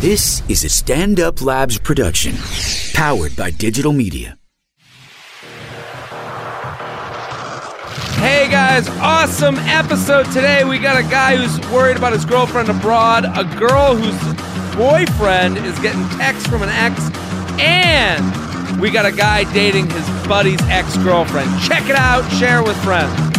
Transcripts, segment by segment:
This is a Stand Up Labs production, powered by digital media. Hey guys, awesome episode today. We got a guy who's worried about his girlfriend abroad, a girl whose boyfriend is getting texts from an ex, and we got a guy dating his buddy's ex girlfriend. Check it out, share with friends.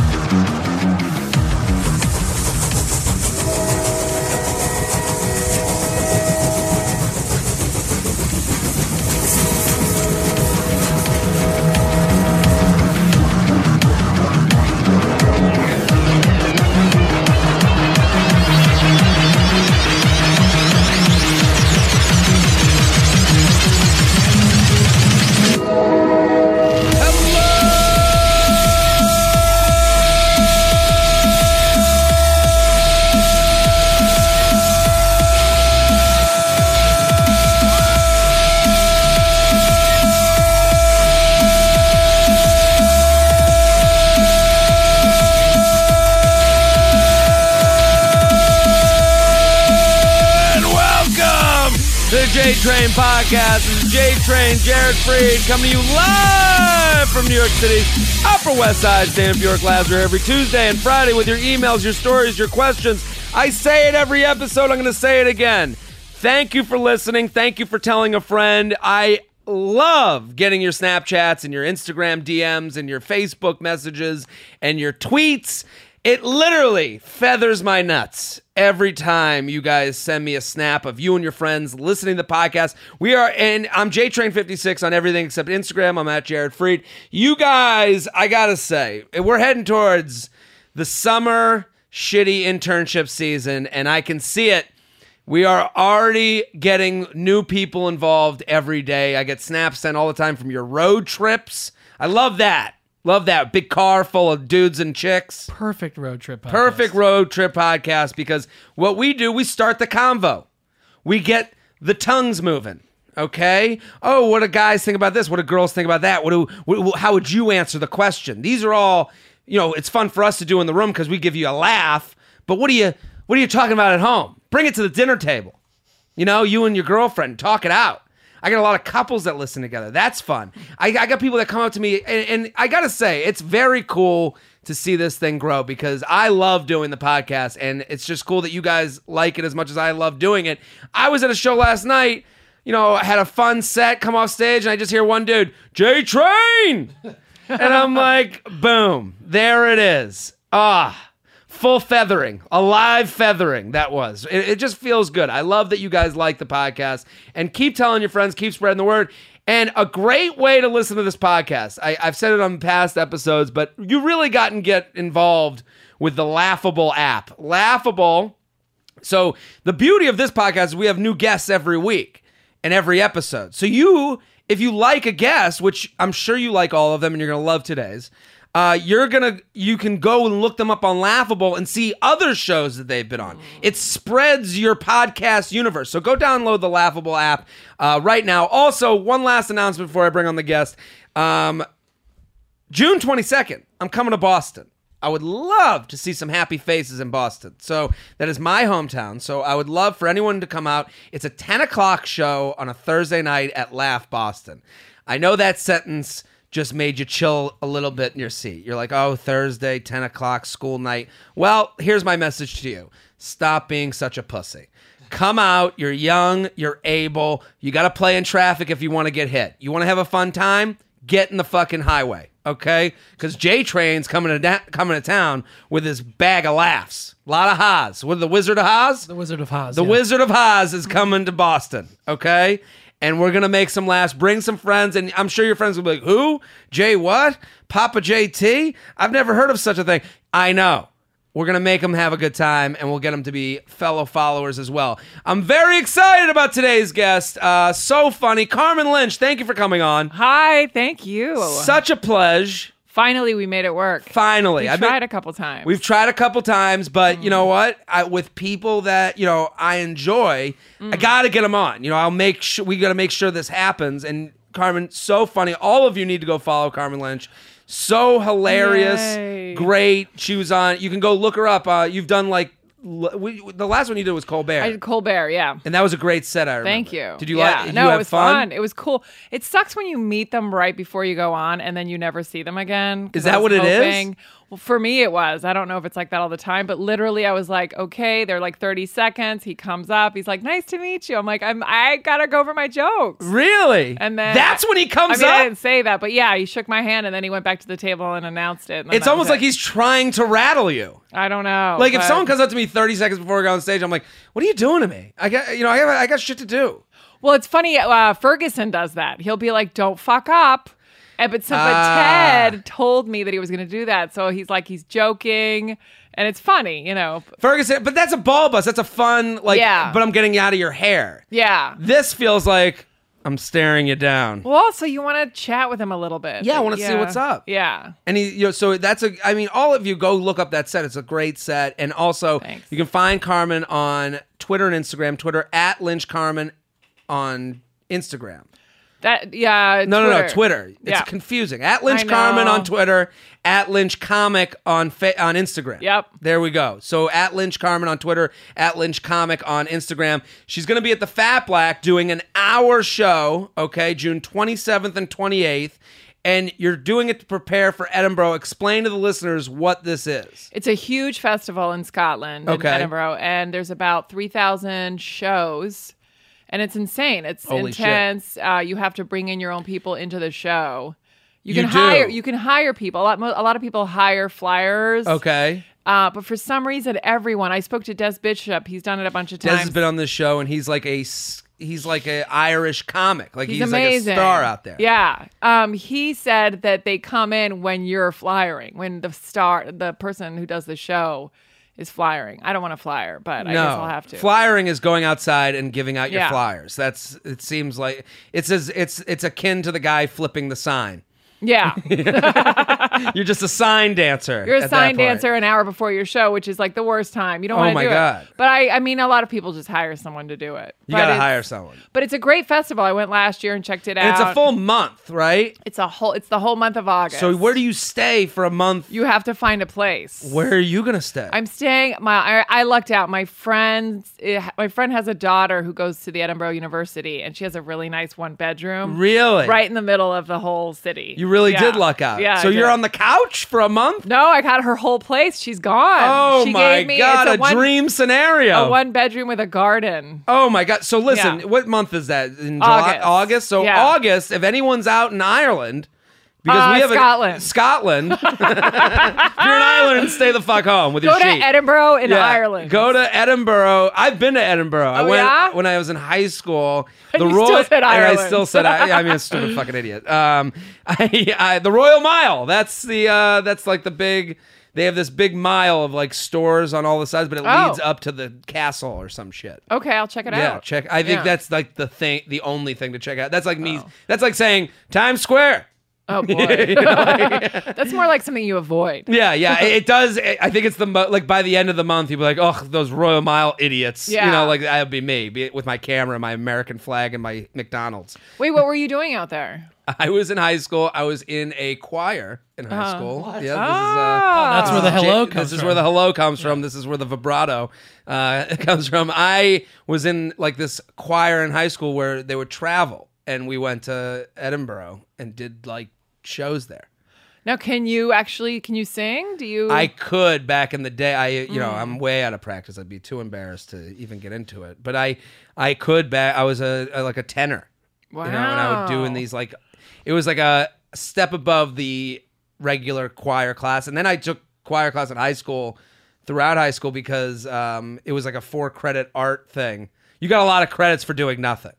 Podcast. This is J Train, Jared Freid, coming to you live from New York City, Upper West Side, Up York Labs, every Tuesday and Friday with your emails, your stories, your questions. I say it every episode. I'm going to say it again. Thank you for listening. Thank you for telling a friend. I love getting your Snapchats and your Instagram DMs and your Facebook messages and your tweets. It literally feathers my nuts every time you guys send me a snap of you and your friends listening to the podcast. We are, and I'm JTrain56 on everything except Instagram. I'm at Jared Freid. You guys, I gotta say, we're heading towards the summer shitty internship season, and I can see it. We are already getting new people involved every day. I get snaps sent all the time from your road trips. I love that. Love that. Big car full of dudes and chicks. Perfect road trip. Podcast. Perfect road trip podcast because what we do, we start the convo. We get the tongues moving. Okay. Oh, what do guys think about this? What do girls think about that? What do? What, how would you answer the question? These are all, you know, it's fun for us to do in the room because we give you a laugh. But what are you? What are you talking about at home? Bring it to the dinner table. You know, you and your girlfriend talk it out. I got a lot of couples that listen together. That's fun. I, I got people that come up to me, and, and I gotta say, it's very cool to see this thing grow because I love doing the podcast, and it's just cool that you guys like it as much as I love doing it. I was at a show last night. You know, I had a fun set, come off stage, and I just hear one dude, J Train! and I'm like, boom, there it is. Ah full feathering, a live feathering. That was. It, it, just feels good. I love that you guys like the podcast and keep telling your friends, keep spreading the word. And a great way to listen to this podcast. I, I've said it on past episodes, but you really got and get involved with the Laughable app. Laughable. So the beauty of this podcast is we have new guests every week and every episode. So you, if you like a guest, which I'm sure you like all of them, and you're gonna love today's uh, you're gonna you can go and look them up on Laughable and see other shows that they've been on. It spreads your podcast universe. So go download the Laughable app uh, right now. Also, one last announcement before I bring on the guest. Um, June 22nd, I'm coming to Boston. I would love to see some happy faces in Boston. So that is my hometown. So I would love for anyone to come out. It's a 10 o'clock show on a Thursday night at Laugh Boston. I know that sentence just made you chill a little bit in your seat. You're like, oh, Thursday, 10 o'clock, school night. Well, here's my message to you stop being such a pussy. Come out. You're young. You're able. You got to play in traffic if you want to get hit. You want to have a fun time? Get in the fucking highway, okay? Because J Train's coming to da- coming to town with his bag of laughs. A lot of Haas. What the Wizard of Haas? The Wizard of Haas. The yeah. Wizard of Haas is coming to Boston, okay? And we're gonna make some laughs. Bring some friends, and I'm sure your friends will be like, "Who? Jay? What? Papa JT? I've never heard of such a thing." I know. We're gonna make them have a good time, and we'll get them to be fellow followers as well. I'm very excited about today's guest. Uh, so funny, Carmen Lynch. Thank you for coming on. Hi, thank you. Such a pleasure. Finally, we made it work. Finally, I've tried a couple times. We've tried a couple times, but you know what? I, with people that you know I enjoy, I got to get them on. You know, I'll make sure we got to make sure this happens. And Carmen, so funny. All of you need to go follow Carmen Lynch. So hilarious, Yay. great. She was on. You can go look her up. Uh, you've done like we, the last one you did was Colbert, I did Colbert, yeah. and that was a great set. I remember. Thank you. Did you yeah. like? Did no, you it was fun? It was cool. It sucks when you meet them right before you go on, and then you never see them again. Is that what it is? Well, for me, it was. I don't know if it's like that all the time, but literally, I was like, okay, they're like 30 seconds. He comes up. He's like, nice to meet you. I'm like, I'm. I gotta go over my jokes. Really? And then that's when he comes I mean, I didn't say that, but yeah, he shook my hand and then he went back to the table and announced it. and It's almost was like he's trying to rattle you. I don't know. Like if someone comes up to me 30 seconds before I go on stage, I'm like, "What are you doing to me? I got, you know, I got, I got shit to do." Well, it's funny. Uh, Ferguson does that. He'll be like, "Don't fuck up." And, but, so, but Ah. Ted told me that he was going to do that, so he's like, he's joking, and it's funny, you know. Ferguson, but that's a ball bust. That's a fun, like, Yeah. but I'm getting out of your hair. Yeah. This feels like I'm staring you down. Well, also, you want to chat with him a little bit. Yeah, I wanna see what's up. Yeah. And he, you know, so that's a. I mean, all of you go look up that set. It's a great set, and also Thanks. you can find Carmen on Twitter and Instagram. Twitter at Lynch Carmen on Instagram. That. Yeah. No, no, no, Twitter. It's Yeah. confusing. At Lynch Carmen on Twitter. At Lynch Comic on fa- on Instagram. Yep. There we go. So at Lynch Carmen on Twitter. At Lynch Comic on Instagram. She's going to be at the Fat Black doing an hour show. Okay, June twenty seventh and twenty eighth. And you're doing it to prepare for Edinburgh. Explain to the listeners what this is. It's a huge festival in Scotland, Okay. in Edinburgh, and there's about 3,000 shows. And it's insane. It's Holy intense. Uh, you have to bring in your own people into the show. You You can do. hire. You can hire people. A lot. A lot of people hire flyers. Okay. Uh, but for some reason, everyone. I spoke to Des Bishop. He's done it a bunch of times. Des has been on this show, and he's like a he's like a Irish comic. Like he's, He's, like a star out there. Yeah. Um, he said that they come in when you're flyering, when the star, the person who does the show, is flyering. I don't want to flyer, but I no, guess I'll have to. Flyering is going outside and giving out your Yeah. flyers. That's it. Seems like it's as it's it's akin to the guy flipping the sign. yeah. You're just a sign dancer. You're a sign dancer an hour before your show, which is like the worst time. You don't Oh want to my do God. it. But I, I mean, a lot of people just hire someone to do it. You But gotta hire someone. But it's a great festival. I went last year and checked it And out. it's a full month, right? It's a whole. It's the whole month of August. So where do you stay for a month? you have to find a place? Where are you gonna stay? I'm staying. My I, I lucked out. My friend, eh, my friend has a daughter who goes to the Edinburgh University, and she has a really nice one bedroom, really right in the middle of the whole city. You really Yeah. did luck out. Yeah. So I you're did. on the couch for a month. No, I got her whole place. She's gone. Oh she my gave me, god, it's a, one, dream scenario. A one bedroom with a garden. Oh my god! So listen, Yeah. what month is that? In July, August. August. So Yeah. August. If anyone's out in Ireland, because Uh, we have Scotland. A, Scotland. if you're in Ireland, stay the fuck home with Go your sheep. Go to. Edinburgh in Yeah. Ireland. Go to Edinburgh. I've been to Edinburgh. I Oh, went yeah? when I was in high school. The you Royal, still said and I still said I, I mean, a stupid fucking idiot. Um, I, I, the Royal Mile. That's the uh, that's like the big. They have this big mile of like stores on all the sides, but it Oh. leads up to the castle or some shit. Okay, I'll check it Yeah, out. check. I think Yeah. that's like the thing, the only thing to check out. That's like me. That's like saying Times Square. Oh boy, that's more like something you avoid. Yeah, yeah. it, it does. It, I think it's the mo- like by the end of the month, you'll be like, oh, those Royal Mile idiots. Yeah. You know, like that would be me be with my camera, my American flag, and my McDonald's. Wait, what were you doing out there? I was in high school. I was in a choir in high Uh-huh. school. What? Yeah, this Ah. That's where the uh, hello Ja- comes This is from. where the hello comes from. This is where the vibrato uh, comes from. I was in like this choir in high school where they would travel, and we went to Edinburgh and did like shows there. Now, can you actually can you sing? Do you? I could back in the day. I you know Mm. I'm way out of practice. I'd be too embarrassed to even get into it. But I I could back. I was a, a like a tenor. wow. You know, and I would do in these like it was like a step above the regular choir class, and then I took choir class in high school throughout high school because um, it was like a four credit art thing. You got a lot of credits for doing nothing.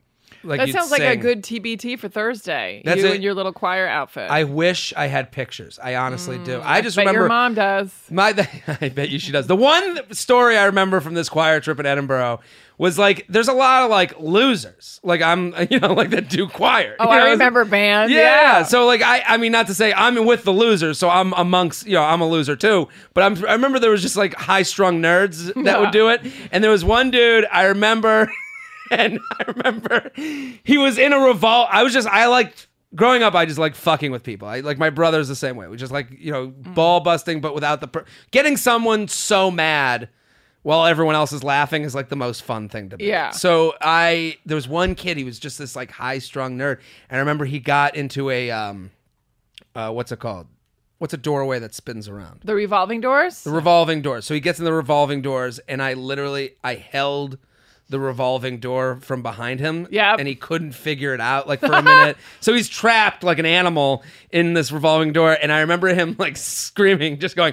Like That sounds like a good TBT for Thursday. That's you it. in your little choir outfit. I wish I had pictures. I honestly do. Mm, I just bet remember your mom does. My, I bet you she does. The one story I remember from this choir trip in Edinburgh was like, there's a lot of like losers, like I'm, you know, like that do choir. Oh, you know? I remember band. Yeah. Yeah. So like, I, I mean, not to say I'm with the losers, so I'm amongst, you know, I'm a loser too. But I'm, I remember there was just like high strung nerds that would do it, and there was one dude I remember, and I remember he was in a revolt. I was just, I liked. Growing up, I just like fucking with people. I like my brother's the same way. We just like you know Mm. ball busting, but without the per- getting someone so mad while everyone else is laughing is like the most fun thing to be. Yeah. So I there was one kid, he was just this like high strung nerd. And I remember he got into a um uh what's it called? What's a doorway that spins around? The revolving doors? The revolving doors. So he gets in the revolving doors and I literally I held the revolving door from behind him. Yeah. And he couldn't figure it out like for a minute. so he's trapped like an animal in this revolving door. And I remember him like screaming, just going,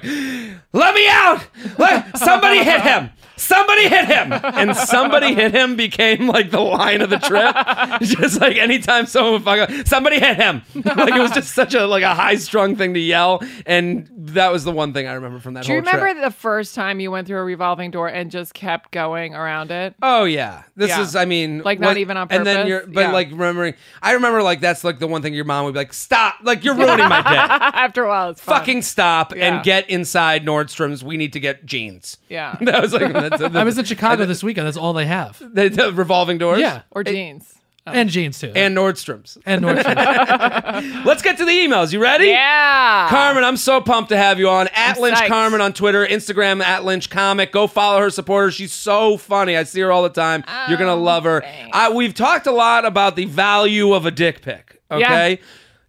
Let me out! Let, somebody hit him! Somebody hit him! And somebody hit him became like the line of the trip. just like anytime someone would fuck up, somebody hit him. like it was just such a like a high strung thing to yell. And that was the one thing I remember from that Do you whole trip. remember the first time you went through a revolving door and just kept going around it? Oh yeah, this Yeah. is. I mean, Like, not even on And then purpose? you're, but Yeah. like remembering. I remember like that's like the one thing your mom would be like, "Stop! Like you're ruining my day. After a while, it's fun. Fucking stop Yeah. and get inside Nordstrom's. We need to get jeans." Yeah. That was like that's, I was in Chicago this weekend. That's all they have. the, the revolving doors. Yeah, Or jeans. And jeans too, and Nordstrom's. and Nordstrom. Let's get to the emails. You ready? Yeah. Carmen, I'm so pumped to have you on. At I'm Lynch psyched. Carmen on Twitter, Instagram at Lynch Comic. Go follow her, support her. She's so funny. I see her all the time. You're gonna Oh, love her. I, we've talked a lot about the value of a dick pic. Okay,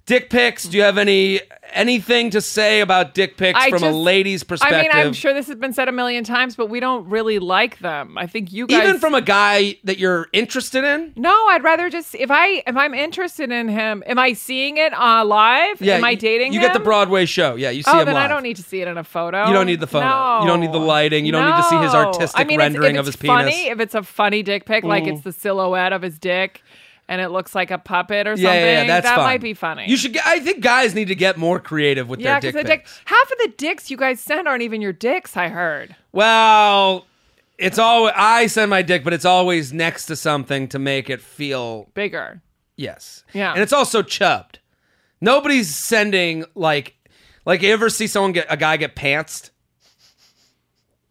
dick pics. Do you have any anything to say about dick pics I from a lady's perspective? I mean, I'm sure this has been said a million times, but we don't really like them. I think you guys Even from a guy that you're interested in. No, I'd rather just if I if I'm interested in him, am I seeing it uh, live? am I dating You him? get the Broadway show. Yeah, you see Oh, him then I don't need to see it in a photo. You don't need the photo. No. You don't need the lighting. You don't need to see his artistic I mean, if- rendering if of it's his penis. If it's a funny dick pic, like it's the silhouette of his dick, and it looks like a puppet or something. Yeah, yeah, yeah, that's that fine. might be funny. You should. get- I think guys need to get more creative with yeah, their dick the dick. Half of the dicks you guys send aren't even your dicks. I heard. Well, it's always I send my dick, but it's always next to something to make it feel Bigger. yes. Yeah. and it's also chubbed. Nobody's sending like like you ever see someone get a guy get pantsed.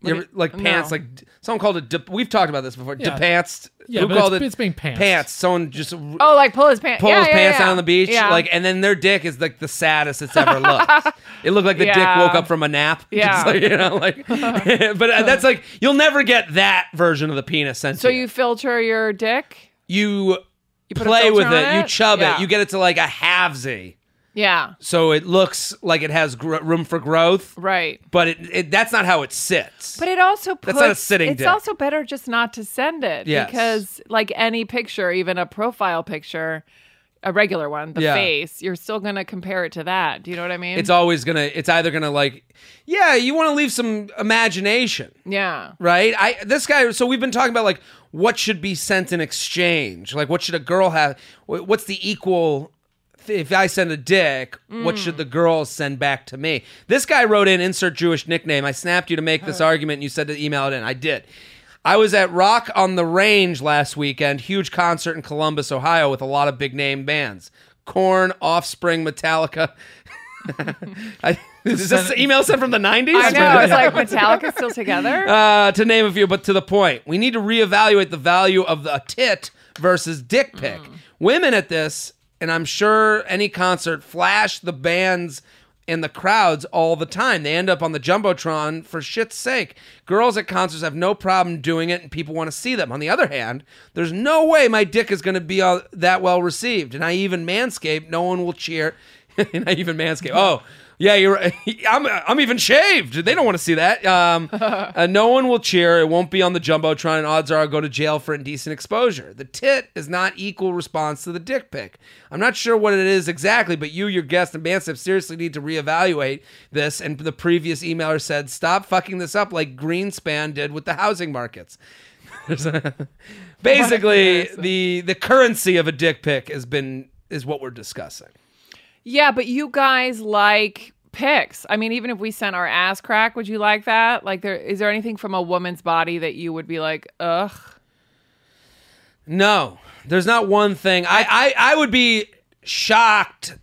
You ever, like pants, no. like someone called it. De, we've talked about this before. Yeah. Depantsed. Yeah, Who called it's- it? it's being pantsed. Pants. Someone just Oh, like pull his pants. pull yeah, his yeah, pants down on the beach, like, and then their dick is like the saddest it's ever looked. it looked like the dick woke up from a nap. Yeah. Like, you know, like, but uh, that's like you'll never get that version of the penis sent So you filter your dick? you You play with filter it, you chub it, you get it to like a halvesy, Yeah. so it looks like it has gr- room for growth. Right. But it, it that's not how it sits. But it also puts, That's not a sitting It's dick. also better just not to send it Yes. because, like any picture, even a profile picture, a regular one, the Yeah. face, you're still gonna compare it to that. Do you know what I mean? it's always gonna. It's either gonna like, yeah, you want to leave some imagination. yeah. right? I this guy. So we've been talking about like what should be sent in exchange. Like what should a girl have? What's the equal? If I send a dick, what should the girls send back to me? This guy wrote in insert Jewish nickname. I snapped you to make this argument, and you said to email it in. I did. I was at Rock on the Range last weekend, huge concert in Columbus, Ohio, with a lot of big name bands: Korn, Offspring, Metallica. I, is this email sent from the '90s? I know. It's like Metallica still together. uh, to name a few, but to the point. We need to reevaluate the value of the, a tit versus dick pic. Women at this, and I'm sure any concert, flash the bands and the crowds all the time. They end up on the jumbotron for shit's sake. Girls at concerts have no problem doing it, and people want to see them. On the other hand, there's no way my dick is going to be uh, that well received. And I even manscape, no one will cheer. and I even manscape. Oh. Yeah, you're. right. I'm. I'm even shaved. They don't want to see that. Um, uh, no one will cheer. It won't be on the jumbotron, and odds are I'll go to jail for indecent exposure. The tit is not equal response to the dick pic. I'm not sure what it is exactly, but you, your guest, and ManSamp seriously need to reevaluate this. And the previous emailer said, "Stop fucking this up like Greenspan did with the housing markets." Basically, the the currency of a dick pic has been is what we're discussing. Yeah, but you guys like pics. I mean, even if we sent our ass crack, would you like that? Like, there is there anything from a woman's body that you would be like, ugh? No, there's not one thing. I, I, I would be shocked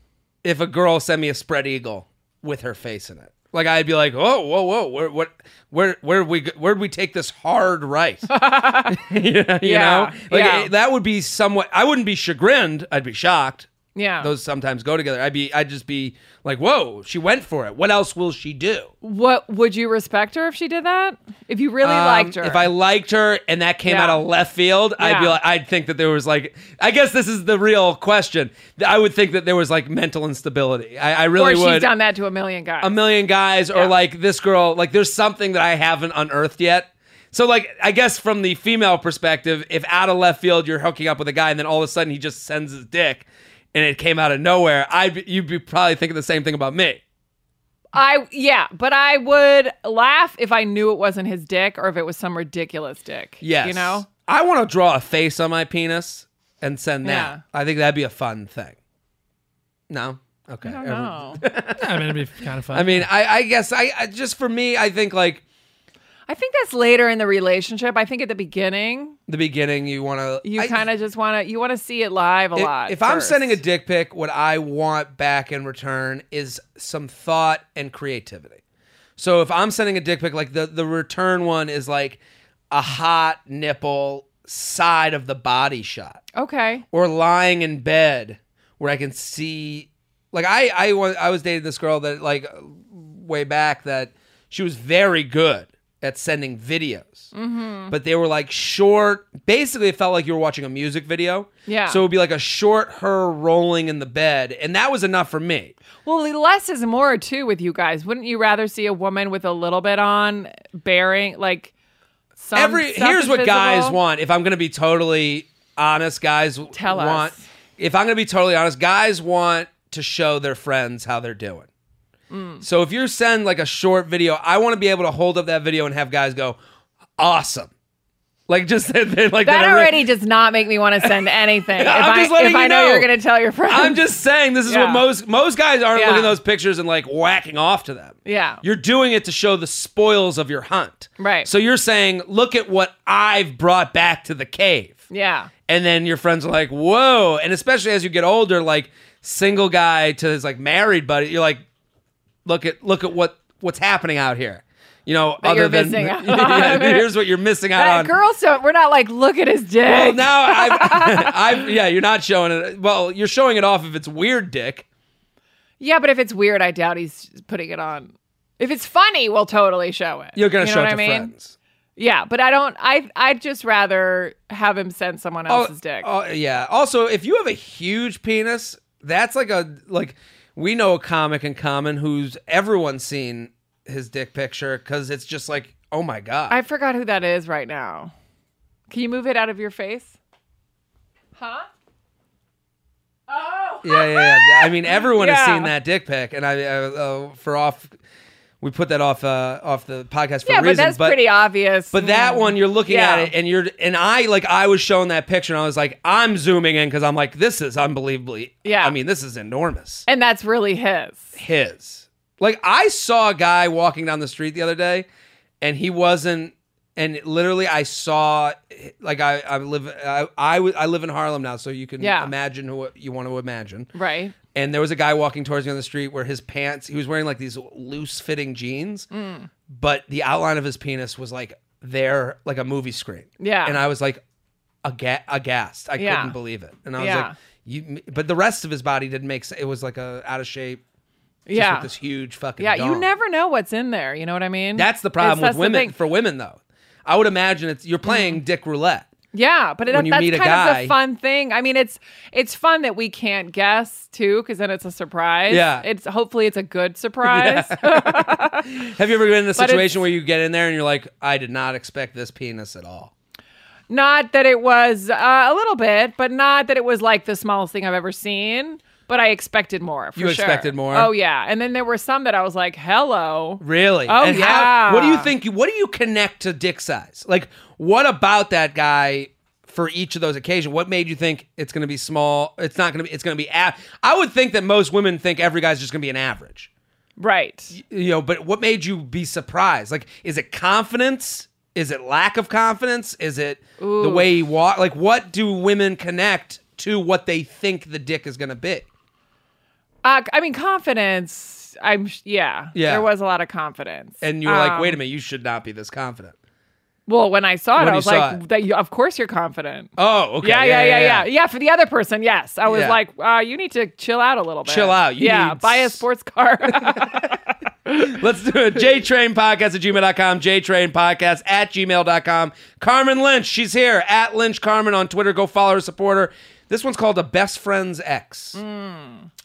if a girl sent me a spread eagle with her face in it. Like I'd be like, oh, whoa, whoa, where, what, where, where we, where'd we take this hard right? you know, you Yeah, know? like yeah. it- that would be somewhat. I wouldn't be chagrined. I'd be shocked. Yeah. those sometimes go together. I'd be, I'd just be like, whoa, she went for it. What else will she do? What would you respect her if she did that? If you really Um, liked her. If I liked her and that came Yeah. out of left field, I'd be like, I'd think that there was like, I guess this is the real question. I would think that there was like mental instability. I, I really or she's would. done that to a million guys. a million guys, or like this girl, like there's something that I haven't unearthed yet. So like, I guess from the female perspective, if out of left field you're hooking up with a guy and then all of a sudden he just sends his dick, and it came out of nowhere, I'd be, you'd be probably thinking the same thing about me. I yeah, but I would laugh if I knew it wasn't his dick or if it was some ridiculous dick. Yes. You know? I want to draw a face on my penis and send that. Yeah. I think that'd be a fun thing. No? Okay. I don't know. Yeah, I mean, it'd be kind of fun. I mean, I, I guess I, I just for me, I think like I think that's later in the relationship. I think at the beginning, the beginning, you want to. you kind of just want to you want to see it live a If, lot. if I'm first. sending a dick pic, what I want back in return is some thought and creativity. So if I'm sending a dick pic, like the the return one is like a hot nipple side of the body shot. Okay. or lying in bed where I can see like I I I was dating this girl that like way back that she was very good at sending videos. Mm-hmm. But they were like short. Basically, it felt like you were watching a music video. Yeah. So it would be like a short her rolling in the bed, and that was enough for me. Well, less is more too with you guys. Wouldn't you rather see a woman with a little bit on bearing like some Every here's what guys want. If I'm gonna be totally honest, guys Tell us. want. If I'm gonna be totally honest, guys want to show their friends how they're doing. Mm. So if you send like a short video, I want to be able to hold up that video and have guys go, "Awesome!" Like just like That are- already does not make me want to send anything. if I'm I, just letting if I you know, know. you're going to tell your friends. I'm just saying this is what most most guys aren't Yeah. looking at those pictures and like whacking off to them. Yeah. You're doing it to show the spoils of your hunt. Right. So you're saying, "Look at what I've brought back to the cave." yeah. and then your friends are like, "Whoa!" And especially as you get older, like single guy to his like married buddy, you're like, "Look at look at what what's happening out here." You know, That other you're than missing out Yeah, here's what you're missing out That on. girls don't. We're not like look at his dick. well, now I've, I've yeah, you're not showing it. Well, you're showing it off if it's weird, dick. yeah, but if it's weird, I doubt he's putting it on. If it's funny, we'll totally show it. You're gonna You know show what it to I mean? friends. Yeah, but I don't. I I'd just rather have him send someone oh, else's dick. Oh, yeah. Also, if you have a huge penis, that's like a like we know a comic in common who's everyone's seen his dick picture because it's just like, oh my god. I forgot who that is right now. Can you move it out of your face? Huh? Oh. Yeah, yeah, yeah. I mean, everyone has seen that dick pic, and I uh, uh, for off, we put that off uh, off the podcast for Yeah, a reason. but that's pretty obvious. But that one, you're looking Yeah. at it, and you're and I like I was shown that picture, and I was like, I'm zooming in because I'm like, this is unbelievably. Yeah. I mean, this is enormous. and that's really his. His like I saw a guy walking down the street the other day, and he wasn't. And literally, I saw like I I live I I, w- I live in Harlem now, so you can Yeah. imagine who you want to imagine Right. And there was a guy walking towards me on the street where his pants he was wearing like these loose fitting jeans Mm. but the outline of his penis was like there like a movie screen Yeah. and i was like aga- aghast i Yeah. couldn't believe it and i was Yeah. like you but the rest of his body didn't make sense it was like a out of shape just Yeah. with this huge fucking Yeah, you never know what's in there. You know what I mean? that's the problem It's- with women for women though i would imagine it's you're playing dick roulette Yeah, but it, when you that's meet a kind of guy- the fun thing. I mean, it's it's fun that we can't guess too, because then it's a surprise. Yeah. it's hopefully it's a good surprise. have you ever been in a situation where you get in there and you're like i did not expect this penis at all not that it was uh, a little bit, but not that it was like the smallest thing I've ever seen. But I expected more. For You sure. expected more? Oh yeah, and then there were some that I was like, "Hello." Really? Oh, and How, yeah. what do you think? What do you connect to dick size? Like, what about that guy for each of those occasions? What made you think it's going to be small? It's not going to be. It's going to be. A- I would think that most women think every guy's just going to be an average. Right. You know, but what made you be surprised? Like, is it confidence? Is it lack of confidence? Is it the way he walk? Like, what do women connect to what they think the dick is going to be? Uh, I mean, confidence. I'm yeah. Yeah. There was a lot of confidence, And you were like, Um, wait a minute, you should not be this confident. Well, when I saw it, When I you was saw like, it. that you, "Of course you're confident." Oh, okay. yeah, yeah, yeah, yeah, yeah, For the other person, yes, I was Yeah. like, uh, "You need to chill out a little bit. Chill out. You yeah, need buy a s- sports car." Let's do it. JTrain Podcast at gmail.com. JTrain Podcast at gmail.com. Carmen Lynch, she's here. At Lynch Carmen on Twitter. Go follow her, support her. This one's called a Best Friend's Ex.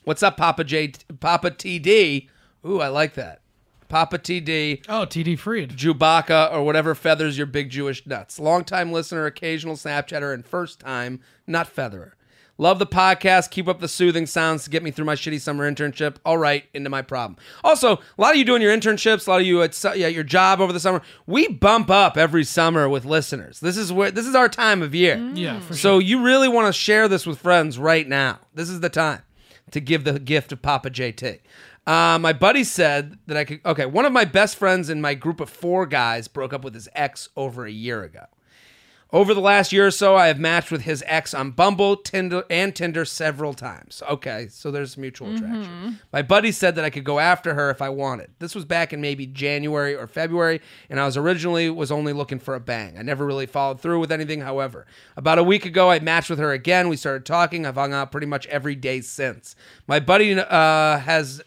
What's up, Papa J Papa TD? Ooh, I like that. Papa TD. Oh, TD Freid. Chewbacca or whatever feathers your big Jewish nuts. Longtime listener, occasional Snapchatter, and first time nut featherer. Love the podcast. Keep up the soothing sounds to get me through my shitty summer internship. All right, into my problem. Also, a lot of you doing your internships, a lot of you at, yeah, your job over the summer. We bump up every summer with listeners. This is where this is our time of year. Mm. Yeah, for So you really want to share this with friends right now. This is the time to give the gift of Papa JT. Uh, my buddy said that I could. Okay, one of my best friends in my group of four guys broke up with his ex over a year ago. Over the last year or so, I have matched with his ex on Bumble, Tinder, and Tinder several times. Okay, so there's mutual attraction. My buddy said that I could go after her if I wanted. This was back in maybe January or February, and I was originally was only looking for a bang. I never really followed through with anything. However, about a week ago, I matched with her again. We started talking. I've hung out pretty much every day since. My buddy uh, has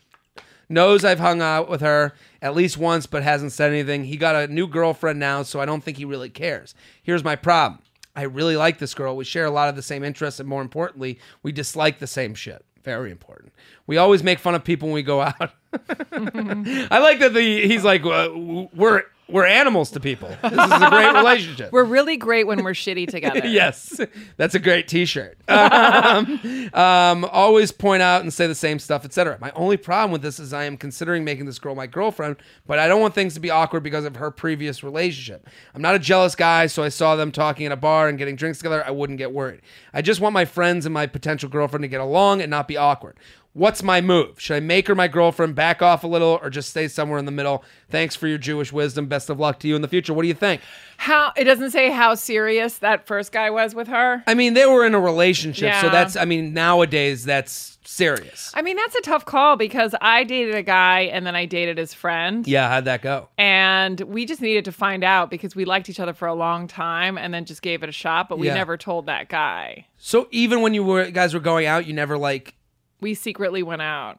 knows I've hung out with her at least once, but hasn't said anything. He got a new girlfriend now, so I don't think he really cares. Here's my problem I really like this girl. We share a lot of the same interests, and more importantly, we dislike the same shit. Very important. We always make fun of people when we go out. I like that the he's like uh, we're we're animals to people. This is a great relationship. we're really great when we're shitty together. yes, that's a great T-shirt. Um, um, always point out and say the same stuff, etc. My only problem with this is I am considering making this girl my girlfriend, but I don't want things to be awkward because of her previous relationship. I'm not a jealous guy, so I saw them talking at a bar and getting drinks together. I wouldn't get worried. I just want my friends and my potential girlfriend to get along and not be awkward. What's my move? Should I make her my girlfriend, back off a little, or just stay somewhere in the middle? Thanks for your Jewish wisdom. Best of luck to you in the future. What do you think? How it doesn't say how serious that first guy was with her. I mean, they were in a relationship, so Yeah. that's. I mean, nowadays that's serious. I mean, that's a tough call because I dated a guy and then I dated his friend. Yeah, how'd that go? And we just needed to find out because we liked each other for a long time and then just gave it a shot, but we Yeah. never told that guy. So even when you were guys were going out, you never like. We secretly went out.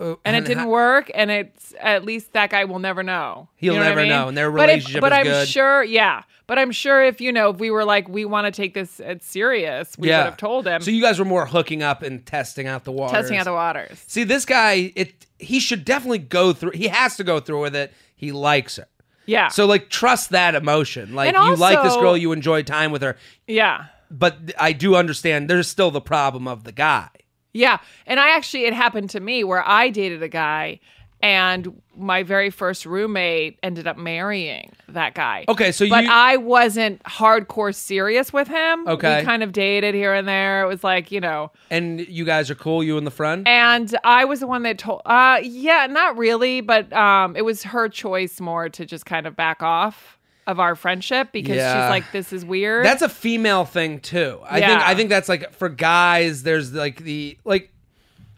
uh, And it didn't work, and it's at least that guy will never know. He'll You know never I mean? know, and their But if- relationship But, is I'm good. sure, yeah. But I'm sure if you know, if we were like, we want to take this at serious, we yeah, would have told him. So you guys were more hooking up and testing out the waters. testing out the waters. See, this guy, it he should definitely go through. He has to go through with it. He likes her. Yeah. So like, trust that emotion. Like And you like this also- girl, you enjoy time with her. yeah. But I do understand there's still the problem of the guy. Yeah. And I actually, it happened to me where I dated a guy and my very first roommate ended up marrying that guy. Okay, so But you- I wasn't hardcore serious with him. Okay. We kind of dated here and there. It was like, you know, And you guys are cool, you and the friend. and I was the one that told, uh, yeah, not really, but um, it was her choice more to just kind of back off of our friendship because Yeah. she's like, this is weird. That's a female thing too. I think I think that's like for guys. There's like the like,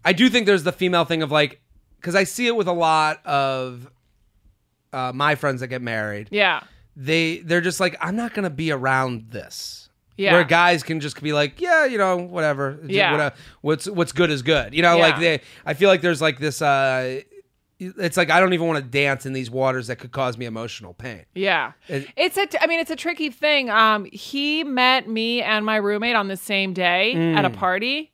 I do think there's the female thing of like, because I see it with a lot of uh, my friends that get married. yeah. They they're just like, I'm not gonna be around this. Yeah. Where guys can just be like, yeah, you know, whatever. Yeah. whatever- what's what's good is good. You know, Yeah. like they. I feel like there's like this. uh It's like I don't even want to dance in these waters that could cause me emotional pain. Yeah. It- it's a t- I mean it's a tricky thing. Um he met me and my roommate on the same day at a party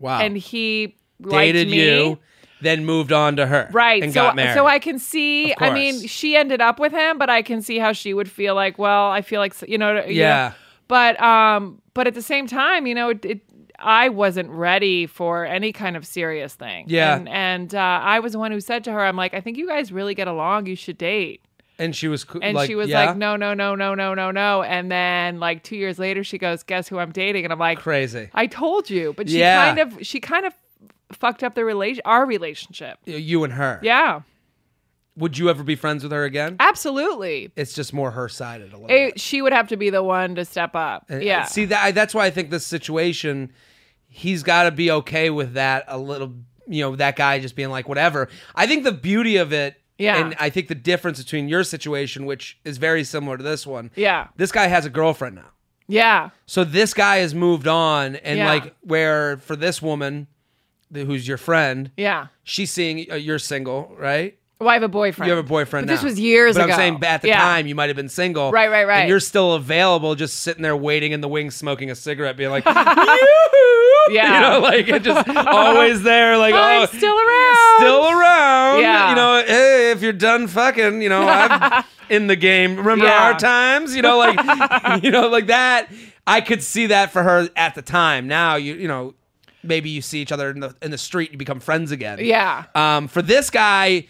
Wow. and he Mm. dated me. you, then moved on to her, Right. And so got married. so I can see I mean she ended up with him, but I can see how she would feel like, well, I feel like you know, you Yeah. know. But um but at the same time, you know, it, it I wasn't ready for any kind of serious thing. Yeah. And and uh, I was the one who said to her, I'm like, I think you guys really get along. You should date. and she was co- And like, she was yeah? like, no, no, no, no, no, no, no. And then like two years later, she goes, guess who I'm dating? And I'm like, crazy. I told you. But she Yeah. kind of, she kind of fucked up the relation, our relationship. You and her. Yeah, Would you ever be friends with her again? absolutely. It's just more her sided a little. It, she would have to be the one to step up. bit. yeah. See that? That's why I think this situation, he's got to be okay with that a little. You know, that guy just being like whatever. I think the beauty of it Yeah. And I think the difference between your situation, which is very similar to this one, Yeah. this guy has a girlfriend now. Yeah. So this guy has moved on, and Yeah. like where for this woman, who's your friend, Yeah. she's seeing uh, you're single, right? Well, I have a boyfriend. You have a boyfriend But this was years but ago. I'm saying at the Yeah. time you might have been single, Right, right, right. And you're still available, just sitting there waiting in the wings, smoking a cigarette, being like, "Yoo-hoo!" Yeah. you know, like it just always there, like I'm oh, still around. still around. Yeah. You know, hey, if you're done fucking, you know, I'm in the game. Remember Yeah. our times? You know, like you know, like that. I could see that for her at the time. Now you you know, maybe you see each other in the in the street, you become friends again. Yeah. Um, for this guy,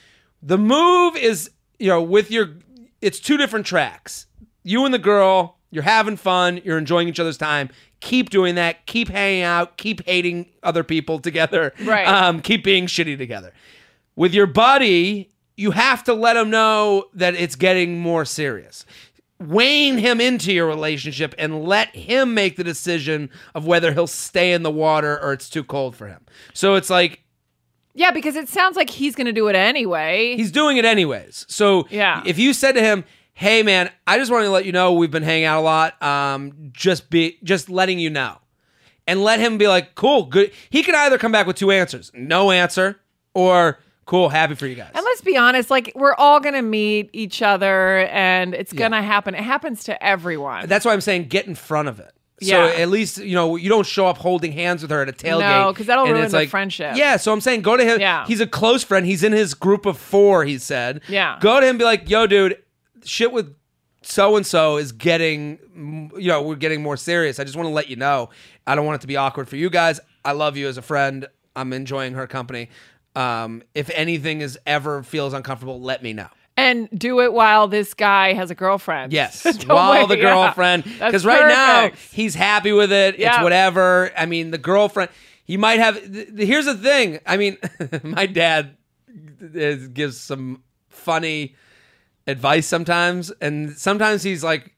the move is you know with your it's two different tracks. You and the girl, you're having fun, you're enjoying each other's time. Keep doing that. Keep hanging out. Keep hating other people together. Right. Um, keep being shitty together. With your buddy, you have to let him know that it's getting more serious. Wane him into your relationship and let him make the decision of whether he'll stay in the water or it's too cold for him. So it's like Yeah, because it sounds like he's going to do it anyway. He's doing it anyways. So Yeah. if you said to him, "Hey man, I just want to let you know we've been hanging out a lot. Um, just be just letting you know," and let him be like, "Cool, good." He could either come back with two answers: no answer, or "Cool, happy for you guys." and let's be honest, like we're all going to meet each other and it's going to happen. It happens to everyone. That's why I'm saying get in front of it. So Yeah. at least you know you don't show up holding hands with her at a tailgate. No, because that'll ruin the like- friendship. Yeah, so I'm saying go to him. Yeah. he's a close friend. He's in his group of four. He said. Yeah. Go to him. Be like, yo, dude, shit with so and so is getting, you know, we're getting more serious. I just want to let you know. I don't want it to be awkward for you guys. I love you as a friend. I'm enjoying her company. Um, if anything is ever feels uncomfortable, let me know. And do it while this guy has a girlfriend. Yes, while wait, the girlfriend, because right now he's happy with it. It's Yeah. whatever. I mean, the girlfriend. He might have. th- th- here's the thing. I mean, my dad is, gives some funny advice sometimes, and sometimes he's like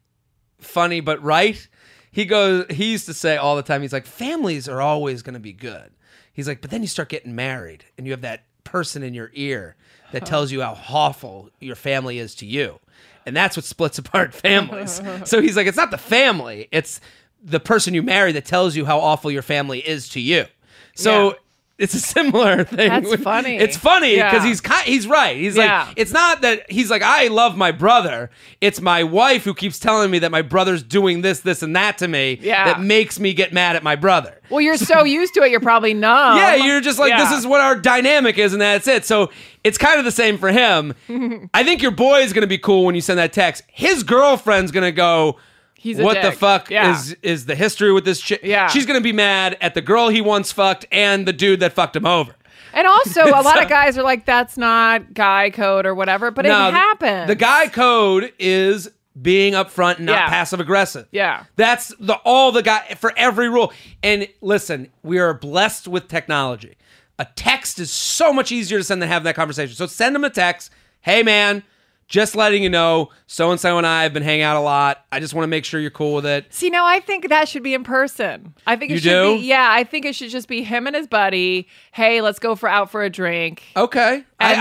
funny but right. He goes. He used to say all the time. He's like, families are always going to be good. He's like, but then you start getting married, and you have that person in your ear that tells you how awful your family is to you, and that's what splits apart families. so he's like, it's not the family; it's the person you marry that tells you how awful your family is to you. So. It's a similar thing. That's with- funny. It's funny because Yeah. he's he's right. He's Yeah. like, it's not that he's like, I love my brother. It's my wife who keeps telling me that my brother's doing this, this, and that to me Yeah. that makes me get mad at my brother. Well, you're so used to it, you're probably numb. yeah, you're just like, Yeah. this is what our dynamic is, and that's it. So it's kind of the same for him. I think your boy is going to be cool when you send that text. His girlfriend's going to go, He's a what the fuck Yeah. is is the history with this chick? Yeah. She's going to be mad at the girl he once fucked and the dude that fucked him over. And also, a lot of guys are like, that's not guy code or whatever, but No, it happens. The guy code is being upfront and not Yeah. passive aggressive. Yeah. That's the all the guy for every rule. And listen, we are blessed with technology. A text is so much easier to send than having that conversation. So send him a text. Hey man, just letting you know, so and so and I have been hanging out a lot. I just want to make sure you're cool with it. See, no, I think that should be in person. I think it You should do? be. Yeah, I think it should just be him and his buddy. Hey, let's go for out for a drink, Okay. and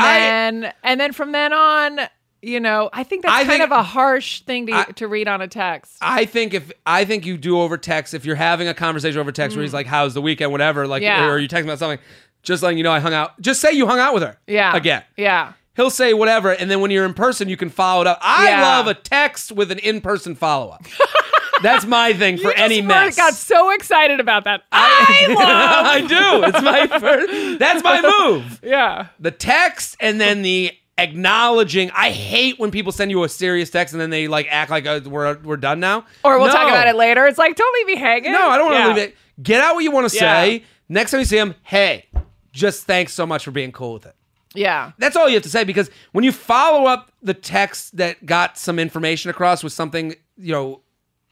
then and then from then on, you know, I think that's I kind think- of a harsh thing to I- to read on a text. I think if I think you do over text, if you're having a conversation over text where he's like, "How's the weekend?" Whatever, like, Mm. Yeah. or you text about something, just letting you know I hung out. Just say you hung out with her. yeah, Again, yeah. He'll say whatever, and then when you're in person, you can follow it up. I Yeah. love a text with an in-person follow-up. That's my thing for any mess. got so excited about that. I love. I do. It's my first. That's my move. yeah. The text and then the acknowledging. I hate when people send you a serious text and then they like act like uh, we're we're done now. Or we'll talk about it later. It's like, don't leave me hanging. No, I don't want to Yeah. leave it. Get out what you want to Yeah. say. Next time you see him, hey, just thanks so much for being cool with it. Yeah. That's all you have to say because when you follow up the text that got some information across with something, you know,